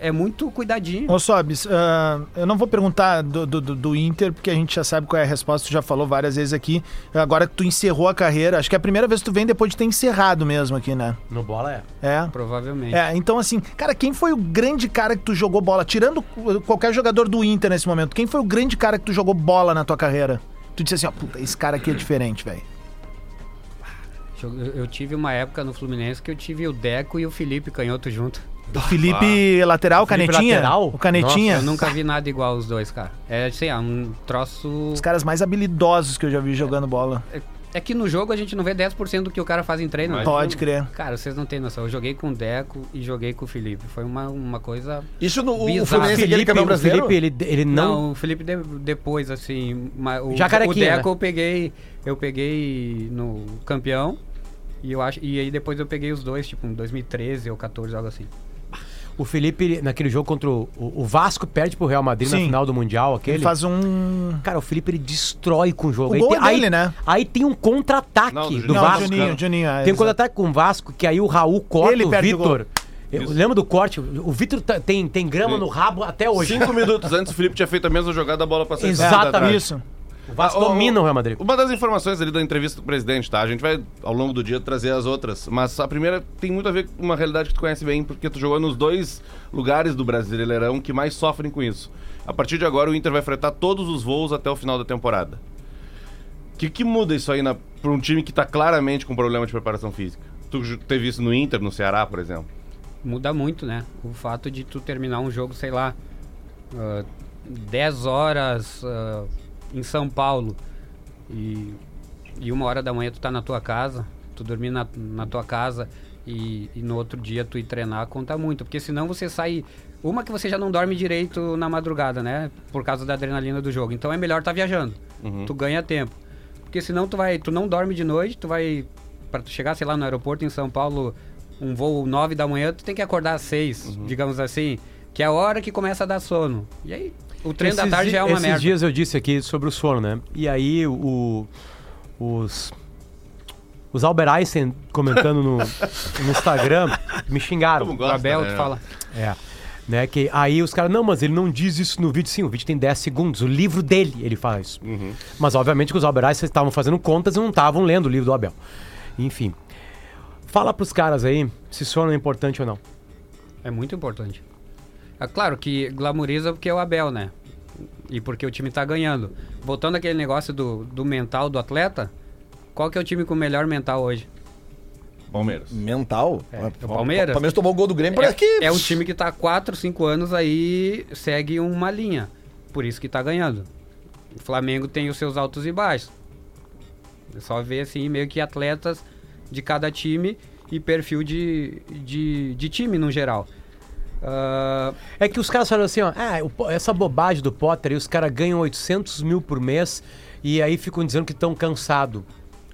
É, é muito cuidadinho. Ô, Sobis, ah, eu não vou perguntar do, do, do- do Inter, porque a gente já sabe qual é a resposta, tu já falou várias vezes aqui. Agora que tu encerrou a carreira, acho que é a primeira vez que tu vem depois de ter encerrado mesmo aqui, né? No bola é. É. Provavelmente. É, então assim, cara, quem foi o grande cara que tu jogou bola? Tirando qualquer jogador do Inter nesse momento, quem foi o grande cara que tu jogou bola na tua carreira? Tu disse assim, ó, puta, esse cara aqui é diferente, velho. Eu, eu tive uma época no Fluminense que eu tive o Deco e o Felipe Canhoto junto. O Felipe lateral, Felipe canetinha? lateral? O canetinha? Eu nunca vi nada igual os dois, cara. É assim, é um troço. Os caras mais habilidosos que eu já vi jogando bola. É que no jogo a gente não vê 10% do que o cara faz em treino. né? Pode crer. Cara, vocês não têm noção. Eu joguei com o Deco e joguei com o Felipe. Foi uma, uma coisa. Isso no o. Fluminense é aquele Felipe, campeão o brasileiro? Felipe, ele, ele não... Não, o Felipe de- depois, assim. O, Jacarequinha, o Deco né? eu peguei. Eu peguei no campeão. E eu acho. E aí depois eu peguei os dois, tipo, em 2013 ou 14, algo assim. O Felipe, ele- naquele jogo contra o, o Vasco, perde pro Real Madrid na Sim. final do Mundial, aquele. Ele faz um. Cara, o Felipe, ele destrói com o jogo. O Aí gol tem- é dele, aí, né? Aí tem um contra-ataque do. Não, Vasco. Juninho. Juninho. é, Tem um contra-ataque com o Vasco, que aí o Raul corta Ele o perde o Vitor. Eu lembro do corte, o Vitor tá- tem, tem grama Sim. no rabo até hoje. Cinco minutos antes, o Felipe tinha feito a mesma jogada, a bola passou Exatamente. Isso. Vasco o- domina o Real Madrid. Uma das informações ali da entrevista do presidente, tá? A gente vai, ao longo do dia, trazer as outras. Mas a primeira tem muito a ver com uma realidade que tu conhece bem, porque tu jogou nos dois lugares do Brasileirão que mais sofrem com isso. A partir de agora, o Inter vai fretar todos os voos até o final da temporada. O que, que muda isso aí para um time que tá claramente com problema de preparação física? Tu teve isso no Inter, no Ceará, por exemplo? Muda muito, né? O fato de tu terminar um jogo, sei lá, ah, 10 horas ah, em São Paulo e, e uma hora da manhã tu tá na tua casa, tu dormir na, na tua casa e, e no outro dia tu ir treinar, conta muito. Porque senão você sai. Uma que você já não dorme direito na madrugada, né? Por causa da adrenalina do jogo. Então é melhor tá viajando. Tu ganha tempo. Porque senão tu vai. Tu não dorme de noite, tu vai. Pra tu chegar, sei lá, no aeroporto em São Paulo, um voo 9 da manhã, tu tem que acordar às 6, digamos assim. Que é a hora que começa a dar sono. E aí, o treino da Esses tarde di- já é uma Esses merda. dias eu disse aqui sobre o sono, né? E aí o, os... Os Albert Einstein comentando no, no Instagram me xingaram. Como O gosta, Abel, né? tu fala. É. Né, que aí os caras, não, mas ele não diz isso no vídeo. Sim, o vídeo tem 10 segundos. O livro dele, ele fala isso. Mas obviamente que os Albert Einstein estavam fazendo contas e não estavam lendo o livro do Abel. Enfim. Fala pros caras aí se sono é importante ou não. É muito importante. É claro que glamoriza porque é o Abel, né? E porque o time tá ganhando. Voltando àquele negócio do, do mental do atleta, qual que é o time com o melhor mental hoje? Palmeiras. Mental? é o Palmeiras. O Palmeiras tomou o gol do Grêmio, que... É, é um time que tá há 4, 5 anos aí, segue uma linha. Por isso que tá ganhando. O Flamengo tem os seus altos e baixos. É só ver assim, meio que atletas de cada time e perfil de, de, de time no geral. Ah, É que os caras falam assim, ó, ah, essa bobagem do Potter aí, os caras ganham 800 mil por mês e aí ficam dizendo que estão cansados.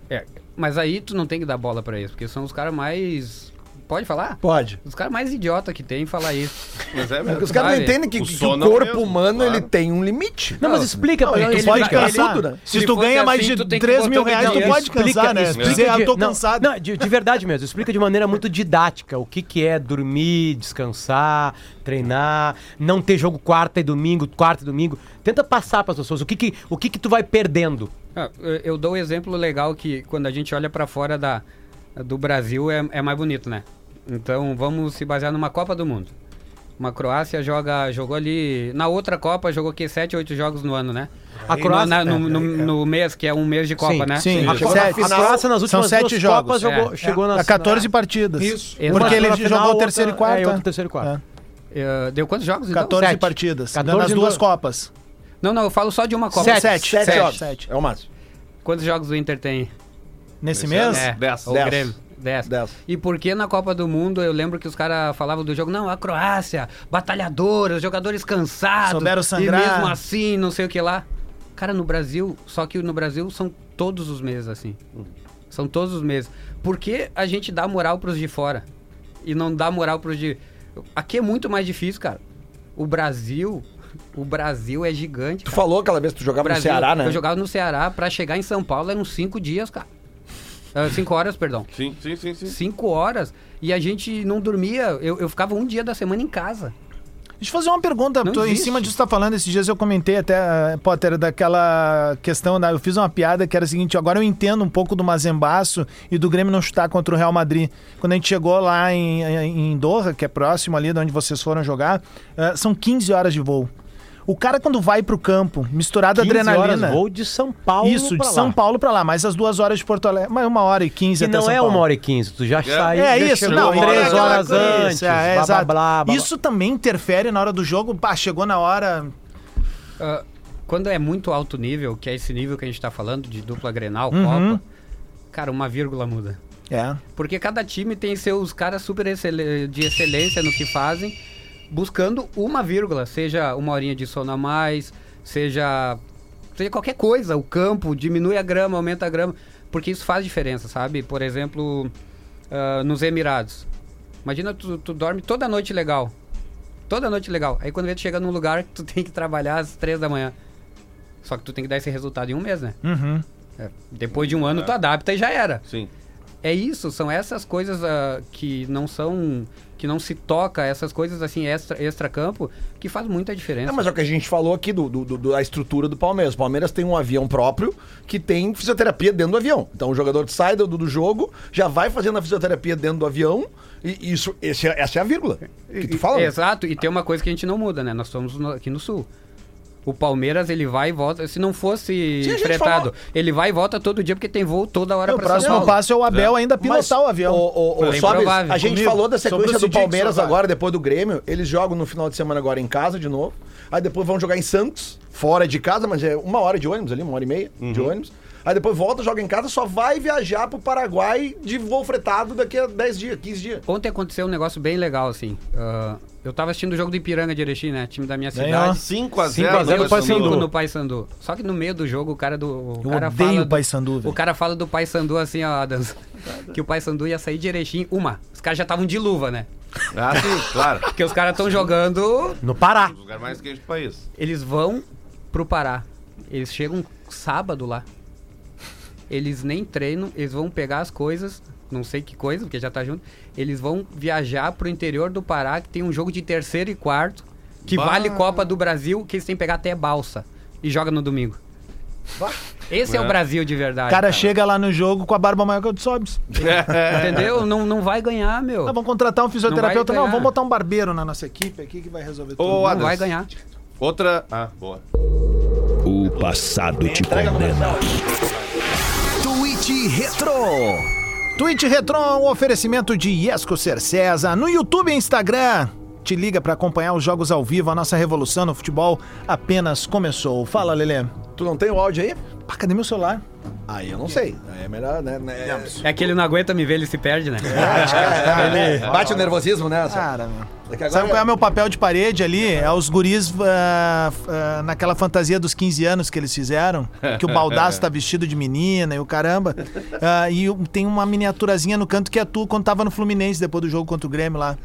é, mas aí tu não tem que dar bola pra eles, porque são os caras mais. Pode falar? Pode. Os caras mais idiota que tem falar isso. Mas é Porque mesmo. os caras não Sabe? entendem que, O que o sono é o corpo mesmo, humano claro. ele tem um limite. Não, mas explica pra ele ele. pode ele- cansar ele- tudo, né? Se, Se tu fosse ganha mais assim, de tu tem que 3 mil botar reais, tu pode cansar, né? explica Dizer, ah, eu tô de- não, cansado. Não, de, de verdade mesmo. Explica de maneira muito didática o que, que é dormir, descansar, treinar, não ter jogo quarta e domingo, quarta e domingo. Tenta passar para as pessoas o que que, o que que tu vai perdendo. Ah, eu- Eu dou um exemplo legal que quando a gente olha pra fora da, do Brasil é, é mais bonito, né? Então vamos se basear numa Copa do Mundo. Uma Croácia joga, jogou ali. Na outra Copa jogou aqui 7, 8 jogos no ano, né? A Croácia- na- no, é, no- no mês, que é um mês de Copa, Sim, né? sim. A, Sete. a Croácia nas São últimas sete duas jogos. Copas jogou, É. chegou na A 14 partidas. Isso. Exato. Porque ele Uma jogou final, o terceiro e quarto. É, terceiro e quarto. É. Deu quantos jogos então? 14 Sete. partidas. 14 nas em duas Copas. Não, não, eu falo só de uma Copa. Sete. Sete. Sete, Sete. jogos. Sete. É o máximo. Quantos jogos o Inter tem? Nesse Esse mês? É, Dez. o Dez. Grêmio. 10. Dez. E por que na Copa do Mundo eu lembro que os caras falavam do jogo, não, a Croácia, batalhadora, os jogadores cansados. Souberam sangrar. E mesmo assim, não sei o que lá. Cara, no Brasil, só que no Brasil são todos os meses assim. São todos os meses. Por que a gente dá moral pros de fora? E não dá moral pros de. Aqui é muito mais difícil, cara. O Brasil. O Brasil é gigante. Tu cara. falou aquela vez que tu jogava Brasil, no Ceará, né? Eu jogava no Ceará, pra chegar em São Paulo eram cinco dias, cara. Ah, cinco horas, perdão. Sim, sim, sim, sim. Cinco horas. E a gente não dormia. Eu, eu ficava um dia da semana em casa. Deixa eu fazer uma pergunta. Tô, em cima disso que tu tá falando, esses dias eu comentei até, eh, Potter, daquela questão. Da, eu fiz uma piada que era a seguinte: agora eu entendo um pouco do Mazembaço e do Grêmio não chutar contra o Real Madrid. Quando a gente chegou lá em, em Doha, que é próximo ali de onde vocês foram jogar, eh, são 15 horas de voo. O cara, quando vai pro campo, misturado 15 adrenalina. horas voo de São Paulo Isso, pra de São lá. Paulo pra lá, mais as duas horas de Porto Alegre. Mas uma hora e quinze até não São é Paulo. uma hora e quinze, tu já saiu, É isso, não, três horas antes, é, blá, blá, blá, blá. Isso também interfere na hora do jogo. Pá, chegou na hora. Ah, quando é muito alto nível, que é esse nível que a gente tá falando, de dupla Grenal, Uhum. Copa, Cara, uma vírgula muda. É. Porque cada time tem seus caras super excel- de excelência no que fazem, buscando uma vírgula, seja uma horinha de sono a mais, seja, seja qualquer coisa, o campo, diminui a grama, aumenta a grama, porque isso faz diferença, sabe? Por exemplo, ah, nos Emirados. Imagina tu, tu dorme toda noite legal. Toda noite legal. Aí quando vê, tu chega num lugar que tu tem que trabalhar às três da manhã. Só que tu tem que dar esse resultado em um mês, né? Uhum. É, Depois de um ano tu adapta e já era. Sim. É isso, são essas coisas ah, que não são. que não se toca, essas coisas assim, extra, extra campo, que faz muita diferença. É, mas é o que a gente falou aqui do, do- do- da estrutura do Palmeiras. O Palmeiras tem um avião próprio que tem fisioterapia dentro do avião. Então o jogador sai do, do jogo, já vai fazendo a fisioterapia dentro do avião. E isso, esse é- essa é a vírgula que tu fala. né? Exato, e tem uma coisa que a gente não muda, né? Nós estamos aqui no sul. O Palmeiras, ele vai e volta. Se não fosse Sim, gente fretado, falou. ele vai e volta todo dia porque tem voo toda hora O pra São próximo Paulo. passo é o Abel ainda pilotar o avião. O, o, o a gente Comigo. falou da sequência o do Palmeiras agora, depois do Grêmio. Eles jogam no final de semana agora em casa de novo. Aí depois vão jogar em Santos, fora de casa, mas é uma hora de ônibus ali, uma hora e meia de ônibus. Aí depois volta, joga em casa, só vai viajar pro Paraguai de voo fretado daqui a 10 dias, 15 dias. Ontem aconteceu um negócio bem legal, assim. Ah, eu tava assistindo o jogo do Ipiranga de Erechim, né? Time da minha cidade. 5x0 5 a 0 Deu Paysandu. no Paysandu. Só que no meio do jogo, o cara do. O Eu cara odeio fala o do- Paysandu, velho. O cara fala do Paysandu assim, ó, Adams. que o Paysandu ia sair de Erechim uma. Os caras já estavam de luva, né? Ah, sim, claro. Porque os caras estão jogando. No Pará. O lugar mais quente do país. Eles vão pro Pará. Eles chegam sábado lá. Eles nem treinam, eles vão pegar as coisas, não sei que coisa, porque já tá junto. Eles vão viajar pro interior do Pará, que tem um jogo de terceiro e quarto, que Bah. vale Copa do Brasil, que eles têm que pegar até balsa. E joga no domingo. Esse é, o É. Brasil de O verdade. cara chega lá no jogo com a barba maior que o do Sobs. Entendeu? Não, não vai ganhar, meu. Ah, vamos contratar um fisioterapeuta. Não Não, vai vamos ganhar. botar um barbeiro na nossa equipe aqui que vai resolver tudo. Ô, não vai ganhar. Outra. Ah, boa. O passado te condena. Tweet Retro. Twitch Retro, um oferecimento de Iesco Cercesa. No YouTube e Instagram, te liga pra acompanhar os jogos ao vivo. A nossa revolução no futebol apenas começou. Fala, Lelê. Tu não tem o áudio aí? Pá, cadê meu celular? Aí eu não sei. Aí é melhor, né? né? É que ele não aguenta me ver, ele se perde, né? É, bate o nervosismo, né? Cara, meu. Agora Sabe qual é o meu papel de parede ali? É os guris ah, ah, naquela fantasia dos 15 anos que eles fizeram, que o baldaço tá vestido de menina e o caramba. Ah, e o- tem uma miniaturazinha no canto que é tu quando tava no Fluminense depois do jogo contra o Grêmio lá.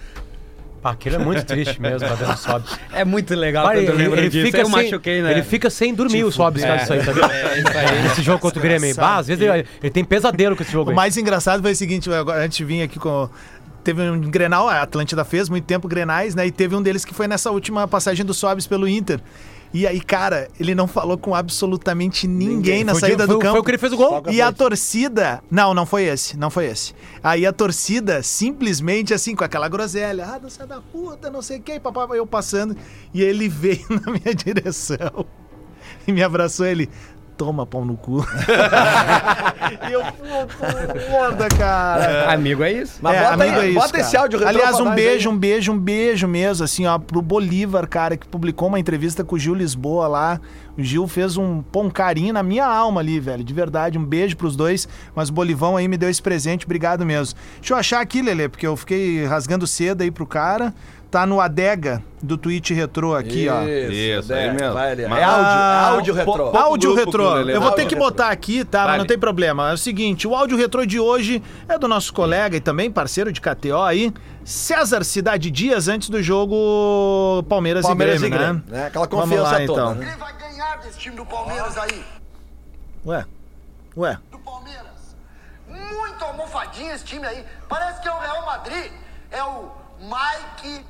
Aquilo é muito triste mesmo, Adams sobe. É muito legal Pai, quando eu ele, lembro ele disso. fica eu sem, machuquei, né? ele fica sem dormir o Sobs, cara, isso aí, tá? É, isso aí. Esse jogo contra o Grêmio. Bah, às vezes ele, ele tem pesadelo com esse jogo O aí. mais engraçado foi o seguinte, agora a gente vinha aqui com. Teve um Grenal, a Atlântida fez muito tempo Grenais, né? E teve um deles que foi nessa última passagem do Sobs pelo Inter. E aí, cara, ele não falou com absolutamente ninguém, na Foi saída dia- do foi- campo. foi o que ele fez o gol. E a torcida. Não, não foi esse, não foi esse. Aí a torcida, simplesmente assim, com aquela groselha, ah, você é da puta, não sei o que, papai, eu passando. E ele veio na minha direção e me abraçou ele. Toma pau no cu. e eu, pô, foda, cara. Amigo é isso. Mas É, bota, amigo aí, é isso, bota cara. esse áudio Aliás, um beijo, aí. um beijo, um beijo mesmo, assim, ó, pro Bolívar, cara, que publicou uma entrevista com o Gil Lisboa lá. O Gil fez um, um carinho na minha alma ali, velho, de verdade. Um beijo pros dois, mas o Bolivão aí me deu esse presente, obrigado mesmo. Deixa eu achar aqui, Lelê, porque eu fiquei rasgando cedo aí pro cara. Tá no Adega do Twitch Retrô aqui, ó. Isso, né? aí mesmo. Vai ali. É Mas- áudio, é Ah, áudio retrô. Áudio retrô. Eu vou ter que botar aqui, tá? Mas Vale. não tem problema. É o seguinte, o áudio retrô de hoje é do nosso colega e também parceiro de KTO aí, César Cidade Dias, antes do jogo Palmeiras, Palmeiras e Grêmio, e Grêmio, né? né? Aquela Vamos confiança lá, toda, então. né? Quem vai ganhar desse time do Palmeiras aí? Ué, ué. Do Palmeiras. Muito almofadinho esse time aí. Parece que é o Real Madrid. É o Mike.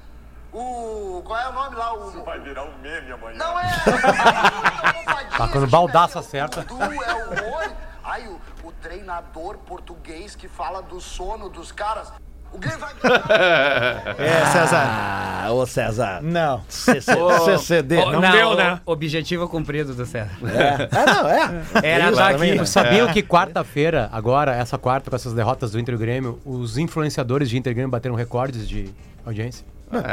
O. Qual é o nome lá? O... Vai virar um meme amanhã. Não é. Almofadinho Ah, quando time aí. acerta. É o é o Rony. Aí o, o treinador português que fala do sono dos caras. O Grêmio vai. É, César. Ah, ô César. Não. CCD. Oh, Não deu, né? o- Objetivo cumprido do César. É, não, é. Era Isso, tá aqui. né? Sabiam que quarta-feira, agora, essa quarta, com essas derrotas do Inter e Grêmio, os influenciadores de Inter Grêmio bateram recordes de audiência?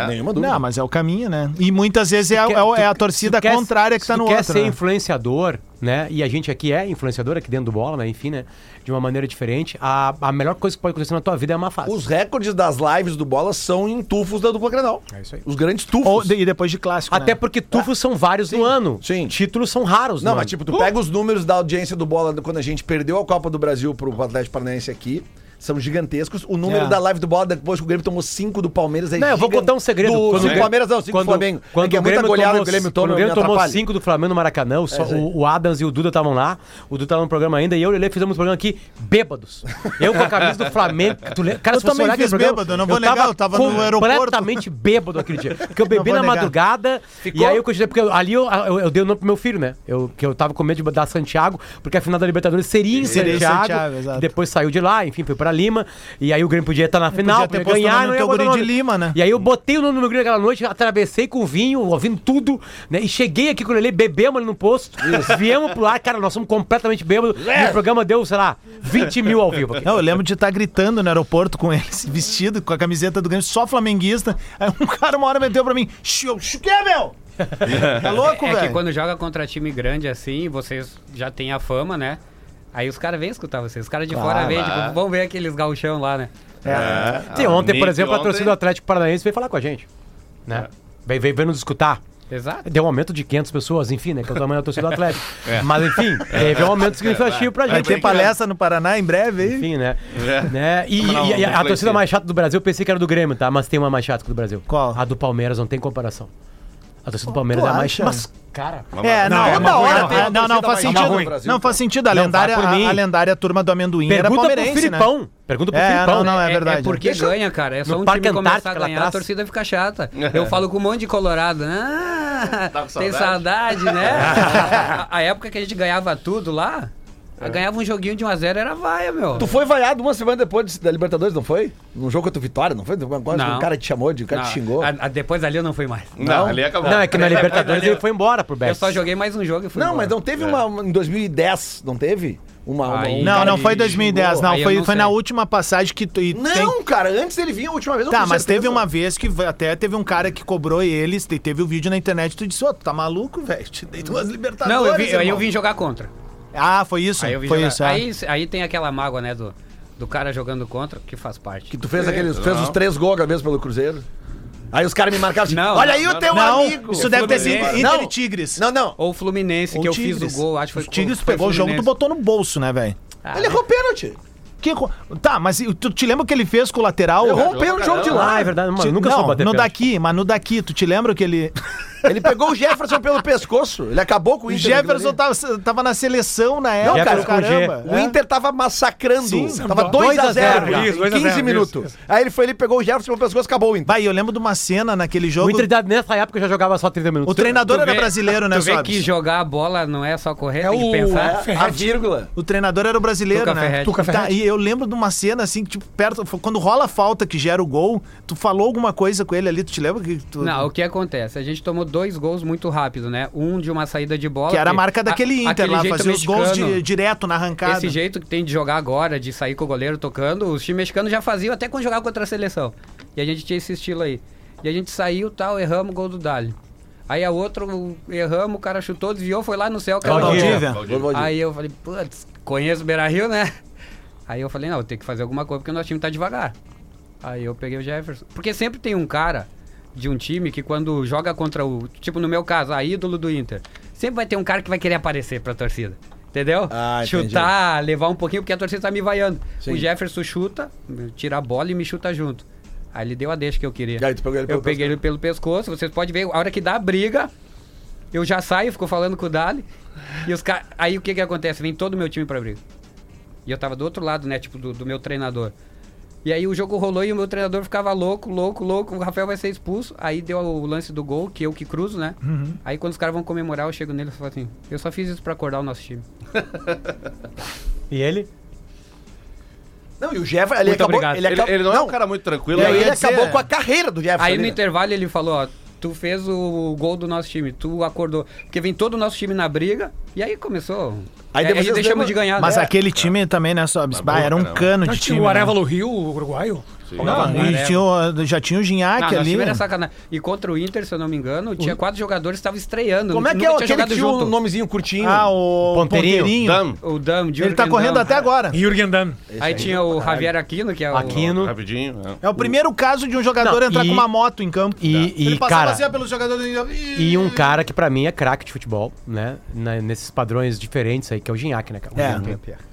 Nenhuma dúvida. Não, mas é o caminho, né? E muitas vezes é, a- quer- é é a torcida quer- contrária que tá tu no quer outro. ser né? influenciador, né? E a gente aqui é influenciador aqui dentro do bola, né? Enfim, né? De uma maneira diferente. A, a melhor coisa que pode acontecer na tua vida é uma fase. Os recordes das lives do Bola são em tufos da dupla Grenal. É isso aí. Os grandes tufos. Ou, de- e depois de clássico. Até né? porque tufos são vários no ano. sim. Títulos são raros Não, mas ano. tipo, tu pega os números da audiência do Bola quando a gente perdeu a Copa do Brasil pro Atlético Paranaense aqui. São gigantescos. O número É. da live do Bola depois que o Grêmio tomou 5 do Palmeiras é Não, eu vou contar um segredo. Do, Quando o do Palmeiras não, 5 do Flamengo. Quando é que é o muita goleada tomou, o Grêmio toma, o Grêmio tomou atrapalha. 5 do Flamengo no Maracanã, o, aí. o, o Adams e o Duda estavam lá, o Duda tava no programa ainda, e eu e o Lelê fizemos um programa aqui bêbados. Eu com a camisa do Flamengo. Tu, cara, Eu se também fiz programa, bêbado, eu não vou negar, eu tava no aeroporto. completamente bêbado aquele dia. Porque eu bebi na negar. madrugada, e aí eu continuei, porque eu- ali eu, eu, eu dei o nome pro meu filho, né? Eu, que eu tava com medo de dar Santiago, porque a final da Libertadores seria em Santiago, depois saiu de lá, enfim, foi pra Lima, e aí o Grêmio podia estar na final, podia ter podia o ganhar, não no ia teu botar guri o de. Lima, né? E aí eu botei o nome no meu guri naquela noite, atravessei com vinho, ouvindo tudo, né? E cheguei aqui com o Lelê, bebemos ali no posto, viemos pro ar, cara, nós somos completamente bêbados, e o programa deu, sei lá, 20 mil ao vivo aqui. Não, eu lembro de estar gritando no aeroporto com ele, vestido, com a camiseta do Grêmio, só flamenguista. Aí um cara uma hora meteu pra mim, "Xu, xu, que é, meu? Tá louco, É que velho? quando joga contra time grande assim, vocês já têm a fama, né? Aí os caras vêm escutar vocês. Os caras de fora vêm, tipo, vão ver aqueles gauchão lá, né? Sim, ontem, por exemplo, a torcida do Atlético Paranaense veio falar com a gente, né? Veio, veio, veio nos escutar. Exato. Deu um aumento de 500 pessoas, enfim, né? Que é o tamanho da torcida do Atlético. Mas, enfim, teve um aumento significativo pra Vai gente. ter palestra no Paraná em breve aí. Enfim, né? É. né? E, não, e- e a influencia. torcida mais chata do Brasil, eu pensei que era do Grêmio, tá? Mas tem uma mais chata que do Brasil. Qual? A do Palmeiras, não tem comparação. A torcida do Palmeiras é a mais acha? Mas, cara. É, não, Não, é toda uma hora não. tem- É uma Não, não, torcida faz sentido. ruim no Brasil, Não, faz sentido. A Não, lendária, a, a lendária turma do amendoim era Pergunta pro palmeirense, né? Filipão. Pergunta pro É, Filipão. não, não, é É, verdade. é porque ganha, cara. É só No um time começar a ganhar, a torcida fica chata. Eu falo com um monte de colorado. Ah, Tá tem saudade? saudade, né? a, a época que a gente ganhava tudo lá, ganhava um joguinho de 1x0 era vaia, meu. Tu foi vaiado uma semana depois da Libertadores, não foi? Num jogo contra o Vitória, não foi? Quase Não. um cara te chamou, de, o cara Não, te xingou. a- a- depois ali eu não fui mais. Não, ali acabou. Não, é que na Libertadores ele foi embora pro Eu Betis. só joguei mais um jogo e fui Não, embora. mas não teve uma, uma- em 2010, não teve? Uma, uma- Aí- um Não, não foi 2010, xingou. não. Eu Foi, não foi na última passagem que tu. e Não, tem- cara, antes dele vir a última vez. eu Tá, mas certeza. teve uma vez que até teve um cara que cobrou eles, te- teve o vídeo na internet e tu disse, ô, tu tá maluco, velho? Te dei duas Libertadores. Não, eu, vi, aí eu irmão." vim jogar contra. Ah, foi isso? Aí foi isso, é. aí, aí tem aquela mágoa, né, do, do cara jogando contra, que faz parte. Que tu fez aqueles, fez os três gols vez pelo Cruzeiro. Aí os caras me marcaram assim, Não, olha aí não, o teu Não, amigo. isso deve ter sido. Inter Não. e Tigres. Não, não. Ou o Fluminense, Ou que eu Tigres. fiz o gol, acho que foi Os Tigres foi pegou o jogo, tu botou no bolso, né, velho? Ah, Ele errou pênalti. Que Tá, mas tu te lembra o que ele fez com o lateral? Errou um pênalti no jogo de lá. Ah, é verdade. Mano, Te- nunca não, soube bater no pênalti. daqui, mas no daqui, tu te lembra que ele. Ele pegou o Jefferson pelo pescoço. Ele acabou com o O Inter. Jefferson naquilo tava, tava na seleção na época, Jefferson com G. caramba. O Inter tava massacrando. Sim, tava 2 a 2x0 0, já, isso, em 2 a 15 0, minutos. Aí ele foi, ele pegou o Jefferson pelo pescoço acabou o Inter. Vai, eu lembro de uma cena naquele jogo. O Inter nessa época já jogava só 30 minutos. O treinador Tu era vê- brasileiro, né, Tu vê que jogar a bola não é só correr, É tem que o pensar. é, a vírgula. O treinador era o brasileiro, Tuca né? Ferretti. Tuca Tá, Ferretti. e eu lembro de uma cena assim, que, tipo, perto. Quando rola a falta que gera o gol, tu falou alguma coisa com ele ali, tu te lembra que tu. Não, o que acontece? A gente tomou dois gols muito rápido, né? Um de uma saída de bola. Que era a marca daquele Inter aquele lá, jeito fazia os gols de- direto na arrancada. Esse jeito que tem de jogar agora, de sair com o goleiro tocando, os times mexicanos já faziam até quando jogava contra a seleção. E a gente tinha esse estilo aí. E a gente saiu tal, erramos o gol do Dali. Aí a outra, erramos, o cara chutou, desviou, foi lá no céu. caiu na Valdívia. Valdívia. Aí eu falei, putz, conheço o Beira Rio, né? Aí eu falei, não, eu tenho que fazer alguma coisa porque o nosso time tá devagar. Aí eu peguei o Jefferson. Porque sempre tem um cara de um time que quando joga contra o. Tipo, no meu caso, a ídolo do Inter. Sempre vai ter um cara que vai querer aparecer pra torcida. Entendeu? Ah, entendi. Chutar, levar um pouquinho, porque a torcida tá me vaiando. Sim. O Jefferson chuta, tira a bola e me chuta junto. Aí ele deu a deixa que eu queria. Aí eu peguei ele pelo pescoço, vocês podem ver, a hora que dá a briga, eu já saio, fico falando com o Dali. E os caras. Aí o que que acontece? Vem todo o meu time pra briga. E eu tava do outro lado, né? Tipo, do, do meu treinador. E aí o jogo rolou e o meu treinador ficava louco, louco, louco. O Rafael vai ser expulso. Aí deu o lance do gol, que eu que cruzo, né? Aí quando os caras vão comemorar, eu chego nele e falo assim: Eu só fiz isso pra acordar o nosso time. E ele? Não, e o Jefferson, ele Muito acabou... Ele, Ele, acabou- ele não, é um cara muito tranquilo. E aí né? ele acabou com a carreira do Jefferson. Aí ali, no né? intervalo ele falou: Ó, tu fez o gol do nosso time, tu acordou. Porque vem todo o nosso time na briga, E aí começou. Aí depois vocês deixamos de ganhar. Mas né? aquele time também, né, Sobs? Bah, era um caramba. cano Não de tinha time. o né? Arevalo Rio, o uruguaio? Não, e tinha o- já tinha o Não, Ginhaque nosso ali. sacanagem. E contra o Inter, se eu não me engano, tinha quatro jogadores que estavam estreando. Como é que nunca é tinha aquele jogado que tinha um junto. nomezinho curtinho? Ah, o Ponteirinho. Ponteirinho. Dam, O Dam, Ele tá correndo até agora. Jürgen Damm. Aí tinha o Javier Aquino, que é o... Aquino. rapidinho. é. É o primeiro caso de um jogador Não, entrar e- com uma moto em campo. E, Ele e passava cara, assim ó, pelos jogadores e um cara que pra mim é craque de futebol, né? Na- nesses padrões diferentes aí, que é o Ginhaque, né, cara? É.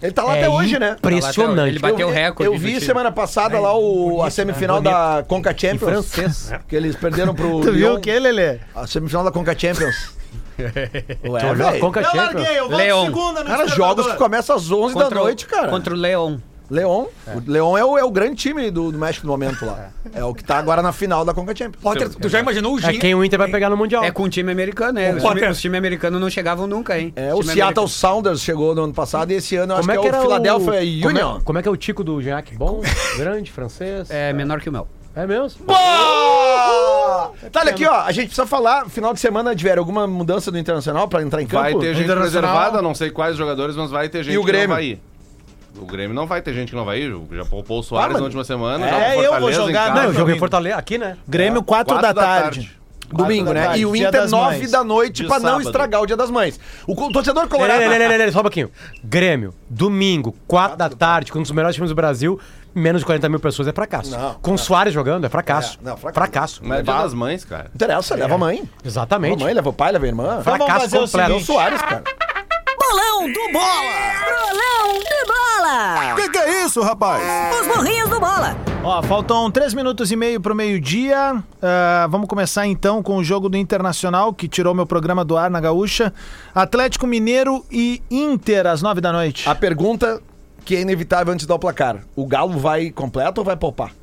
Ele tá lá É até hoje, né? Impressionante. Ele bateu o recorde Eu do vi time. semana passada lá o, a semifinal da Conca Em Champions. francês. Que eles perderam pro Tu viu Lyon. o que, Lelê? A semifinal da Conca Champions. Ué. Conca Eu Champions? larguei, eu volto Leon. segunda no Cara, jogos que começam às 11 da contra o- noite, cara. Contra o Leon. Leon. O Leon é o, é o grande time do, do México no momento lá. É o que tá agora na final da Conca Champions. Potter, tu já imaginou o É Gin? quem o Inter vai pegar no Mundial. É com o time americano, né? Os Potter. times time americanos não chegavam nunca, hein? É, o Time Seattle Sounders chegou no ano passado e esse ano eu acho Como é que que é o Philadelphia o... Como Union. é, como é que é o tico do Ginhaque? Bom, grande, francês. americano. É menor que o meu. É mesmo? Pô! Tá, olha aqui, ó. A gente precisa falar, final de semana, tiver alguma mudança do Internacional pra entrar em campo? Vai ter gente reservada, não sei quais jogadores, mas vai ter gente E o que Grêmio? não vai ir. O Grêmio não vai ter gente que não vai ir. Já poupou o Soares Ah, na última semana. É, eu vou jogar, casa. Não, eu joguei em. Fortaleza, aqui, né? Grêmio, 4 da, Quatro da tarde. tarde. Domingo, da né? tarde, E o Inter, das 9 Mães. da noite, pra não estragar o Dia das Mães. O torcedor colorado. lê, lê, lê, lê, lê, só um pouquinho. Grêmio, domingo, 4 da tarde, com um dos melhores times do Brasil, menos de 40 mil pessoas é fracasso. Não, com o Soares jogando, é fracasso. É, não, fracasso. fracasso. Mas é dia das mães, cara. Não interessa, leva a mãe. Leva a Exatamente. mãe, leva o pai, leva a irmã. Então Fracasso fazer o completo. É o Soares, cara. Bolão do Bola! Bolão do Bola! Que que é isso, rapaz? Os morrinhos do Bola! Ó, faltam 3 minutos e meio pro meio-dia. Ah, vamos começar então com o jogo do Internacional, que tirou meu programa do ar na Gaúcha. Atlético Mineiro e Inter, às 9 da noite. A pergunta que é inevitável antes de dar o placar. O Galo vai completo ou vai poupar?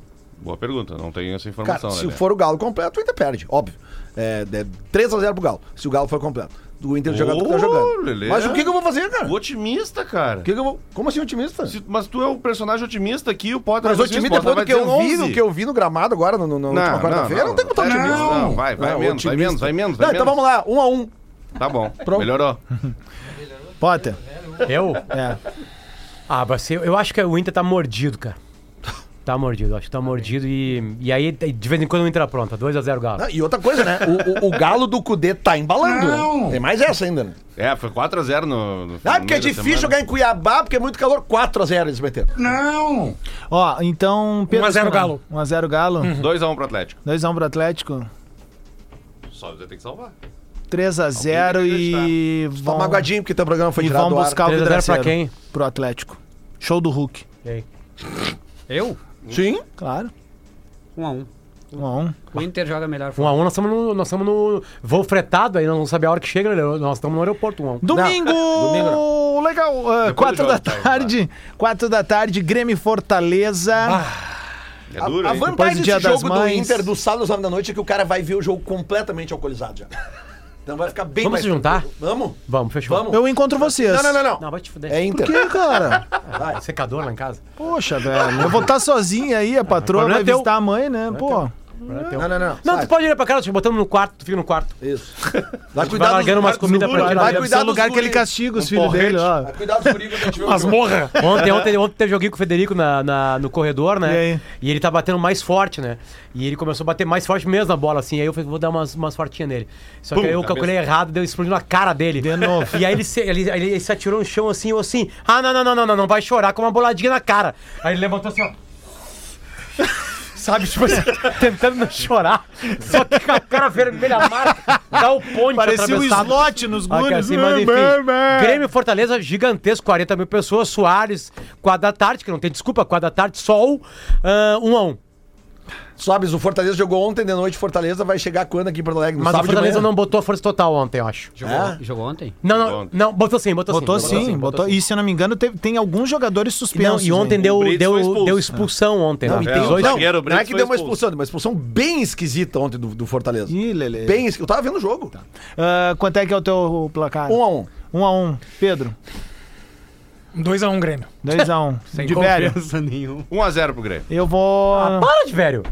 Boa pergunta, não tenho essa Cara, informação. se né? for o Galo completo, o Inter perde, óbvio. É, é 3x0 pro Galo, se o Galo for completo. Do Inter jogando o que tá jogando. Lelê. Mas o que, que eu vou fazer, cara? O otimista, cara. O que, que eu vou... Como assim otimista? Se- mas tu é o personagem otimista aqui, o Potter Mas otimista Potter depois do vai que eu vi, 11. do que eu vi no gramado agora, no, no, na última quarta-feira, não, tem como estar otimista. Não, vai, vai Não, menos, vai otimista. menos, vai menos, vai Não, então menos. vamos lá, um a um. Tá bom, Pronto. melhorou. Potter. Eu? É. Ah, vai ser, eu acho que o Inter tá mordido, cara. Tá mordido, acho que tá mordido e, e aí de vez em quando o Inter apronta. 2x0 Galo. Ah, E outra coisa, né? O, o- o galo do Cudê tá embalando. né? Tem mais essa ainda, né? É, foi 4x0 no, no Ah, porque é difícil semana. jogar em Cuiabá, porque é muito calor. 4x0 eles meteram. Ó, então... 1 a 0 Galo. 1x0 Galo. 2x1 pro Atlético. 2x1 pro Atlético. Só você tem que salvar. 3x0 Alguém tem que e... Tá magoadinho porque teu programa foi E tirado vão do ar. buscar o 3 a 0 pra quem? Pro Atlético. Show do Hulk. E aí? Eu? Sim. Claro. Um a um. 1x1. O Inter joga melhor. 1x1, nós estamos no, nós estamos no voo fretado, aí não sabe a hora que chega, né? nós estamos no aeroporto 1x1. Domingo! domingo Legal. Depois 4 do da jogo, tá, tarde. 4 da tarde, Grêmio Fortaleza. É duro, a? Depois vantagem do Dia desse das jogo do. Inter do sábado às 9 da noite é que o cara vai ver o jogo completamente alcoolizado já. Então vai ficar bem Vamos mais se juntar? tranquilo. Vamos? Vamos, fechou. Vamos. Eu encontro vocês. Não, não, não, não. Não, vai te fuder. É Por Inter. que, cara? É secador lá em casa. Poxa, velho. Eu vou estar sozinho aí, a patroa problema vai é teu. visitar a mãe, né? Pô. Não, não, não. Não, sai. tu pode ir pra casa, te botamos no quarto, tu fica no quarto. Isso. Vai Vai cuidar largando umas comidas pra vai tirar. vai cuidar Esse o dos lugar que ele castiga os Um filhos dele, ó. Vai cuidar dos guri quando a gente vê o Mas jogo. morra. Ontem, ontem, ontem teve joguinho com o Federico na, na- no corredor, né? E? E ele tá batendo mais forte, né? E ele começou a bater mais forte mesmo na bola, assim. Aí eu falei, vou dar umas, umas fortinhas nele. Só que Pum, aí eu cabeça. calculei errado, deu explodiu na cara dele. De novo. E aí ele se, ele, ele se atirou no chão assim, eu assim, ah, não, não, não, não, não, não vai chorar com uma boladinha na cara. Aí ele levantou assim, ó. Sabe, tipo assim, tentando não chorar. Só que com a cara vermelha amarga, dá o ponte Parecia um slot nos gunes. assim, mas enfim, Grêmio Fortaleza, gigantesco, 40 mil pessoas, Soares, quadra tarde, que não tem desculpa, quadra tarde, sol, ah, um a um. Sobes, o Fortaleza jogou ontem de noite. Fortaleza vai chegar quando aqui em Porto Alegre? No Mas o sábado de Fortaleza manhã? não botou a força total ontem, eu acho. Jogou, É? jogou ontem? Não, não, não, botou sim, botou, Botou sim. sim, botou. E se eu não me engano, teve- tem alguns jogadores Não, suspensos. e ontem hein? deu, foi deu, expulso. deu expulsão ontem. Não, né? e É, tem, não, zagueiro não é que foi deu uma expulso. expulsão, uma expulsão bem esquisita ontem do, do Fortaleza. Ih, Lele. Bem esquisita. Eu tava vendo o jogo. Ah, quanto é que é o teu placar? Um a um. 1 a 1 Pedro, 2x1 Grêmio. 2 a 1 Sem De velho. confiança nenhuma. 1x0 pro Grêmio. Eu vou... Ah, para de velho.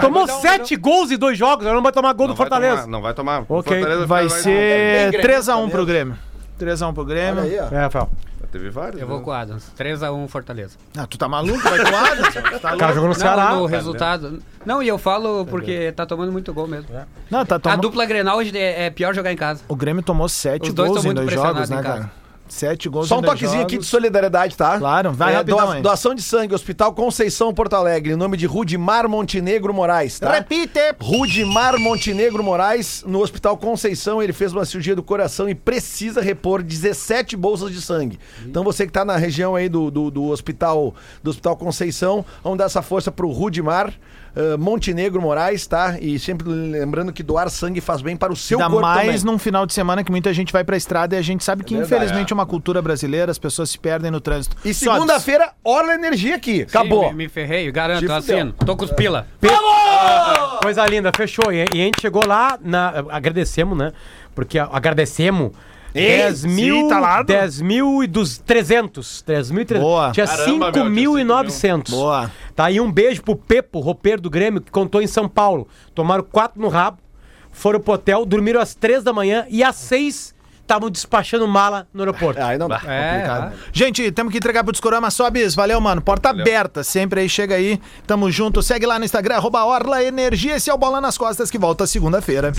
Tomou sete gols em dois jogos, agora não vai tomar gol do Não vai Fortaleza. tomar, não vai tomar. O Ok, Fortaleza Vai vai- ser Grêmio, 3 a 1 Fortaleza. pro Grêmio. 3x1 pro Grêmio. Olha aí, ó. É, Rafael. Teve vários. Eu vou né? com o Adams. 3x1 Fortaleza. Ah, tu tá maluco? Vai com o Adams? Tá O cara louco? jogou no Não, Ceará. no resultado. Não, e eu falo porque tá tomando muito gol mesmo. Não, tá A tomando... dupla Grenal hoje é é pior jogar em casa. O Grêmio tomou sete Os dois gols tão em muito dois jogos, pressionados né, em casa. cara? Sete gols Só um toquezinho aqui de jogos. solidariedade, tá? Claro, vai rapidão doa-. Doação de sangue, Hospital Conceição Porto Alegre, em nome de Rudimar Montenegro Moraes, tá? Repite! Rudimar Montenegro Moraes, no Hospital Conceição, ele fez uma cirurgia do coração e precisa repor 17 bolsas de sangue. Então você que tá na região aí do, do, do hospital do Hospital Conceição, vamos dar essa força pro Rudimar eh, Montenegro Moraes, tá? E sempre lembrando que doar sangue faz bem para o seu Ainda corpo mais também. num final de semana que muita gente vai pra estrada e a gente sabe que, verdade. infelizmente, é uma cultura brasileira, as pessoas se perdem no trânsito. E segunda-feira, Orla Energia aqui. Acabou. Sim, me, me ferrei, garanto, Te assino. Tô com os pila. Coisa linda, fechou. E, e a gente chegou lá, na, agradecemos, né? Porque agradecemos. 10 mil, sim, tá lá, 10 mil e dos 300. 3 mil e 300. Boa. Tinha Caramba, meu, 5.900. Boa. Tá aí um beijo pro Pepo, roupeiro do Grêmio, que contou em São Paulo. Tomaram quatro no rabo, foram pro hotel, dormiram às 3 da manhã e às 6 estavam despachando mala no aeroporto. Aí não dá. É, Complicado. Gente, temos que entregar pro Discorama. Sobes, valeu, mano. Porta aberta, sempre aí, chega aí. Tamo junto. Segue lá no Instagram, arroba Orla Energia. Esse é o Bola nas Costas, que volta segunda-feira.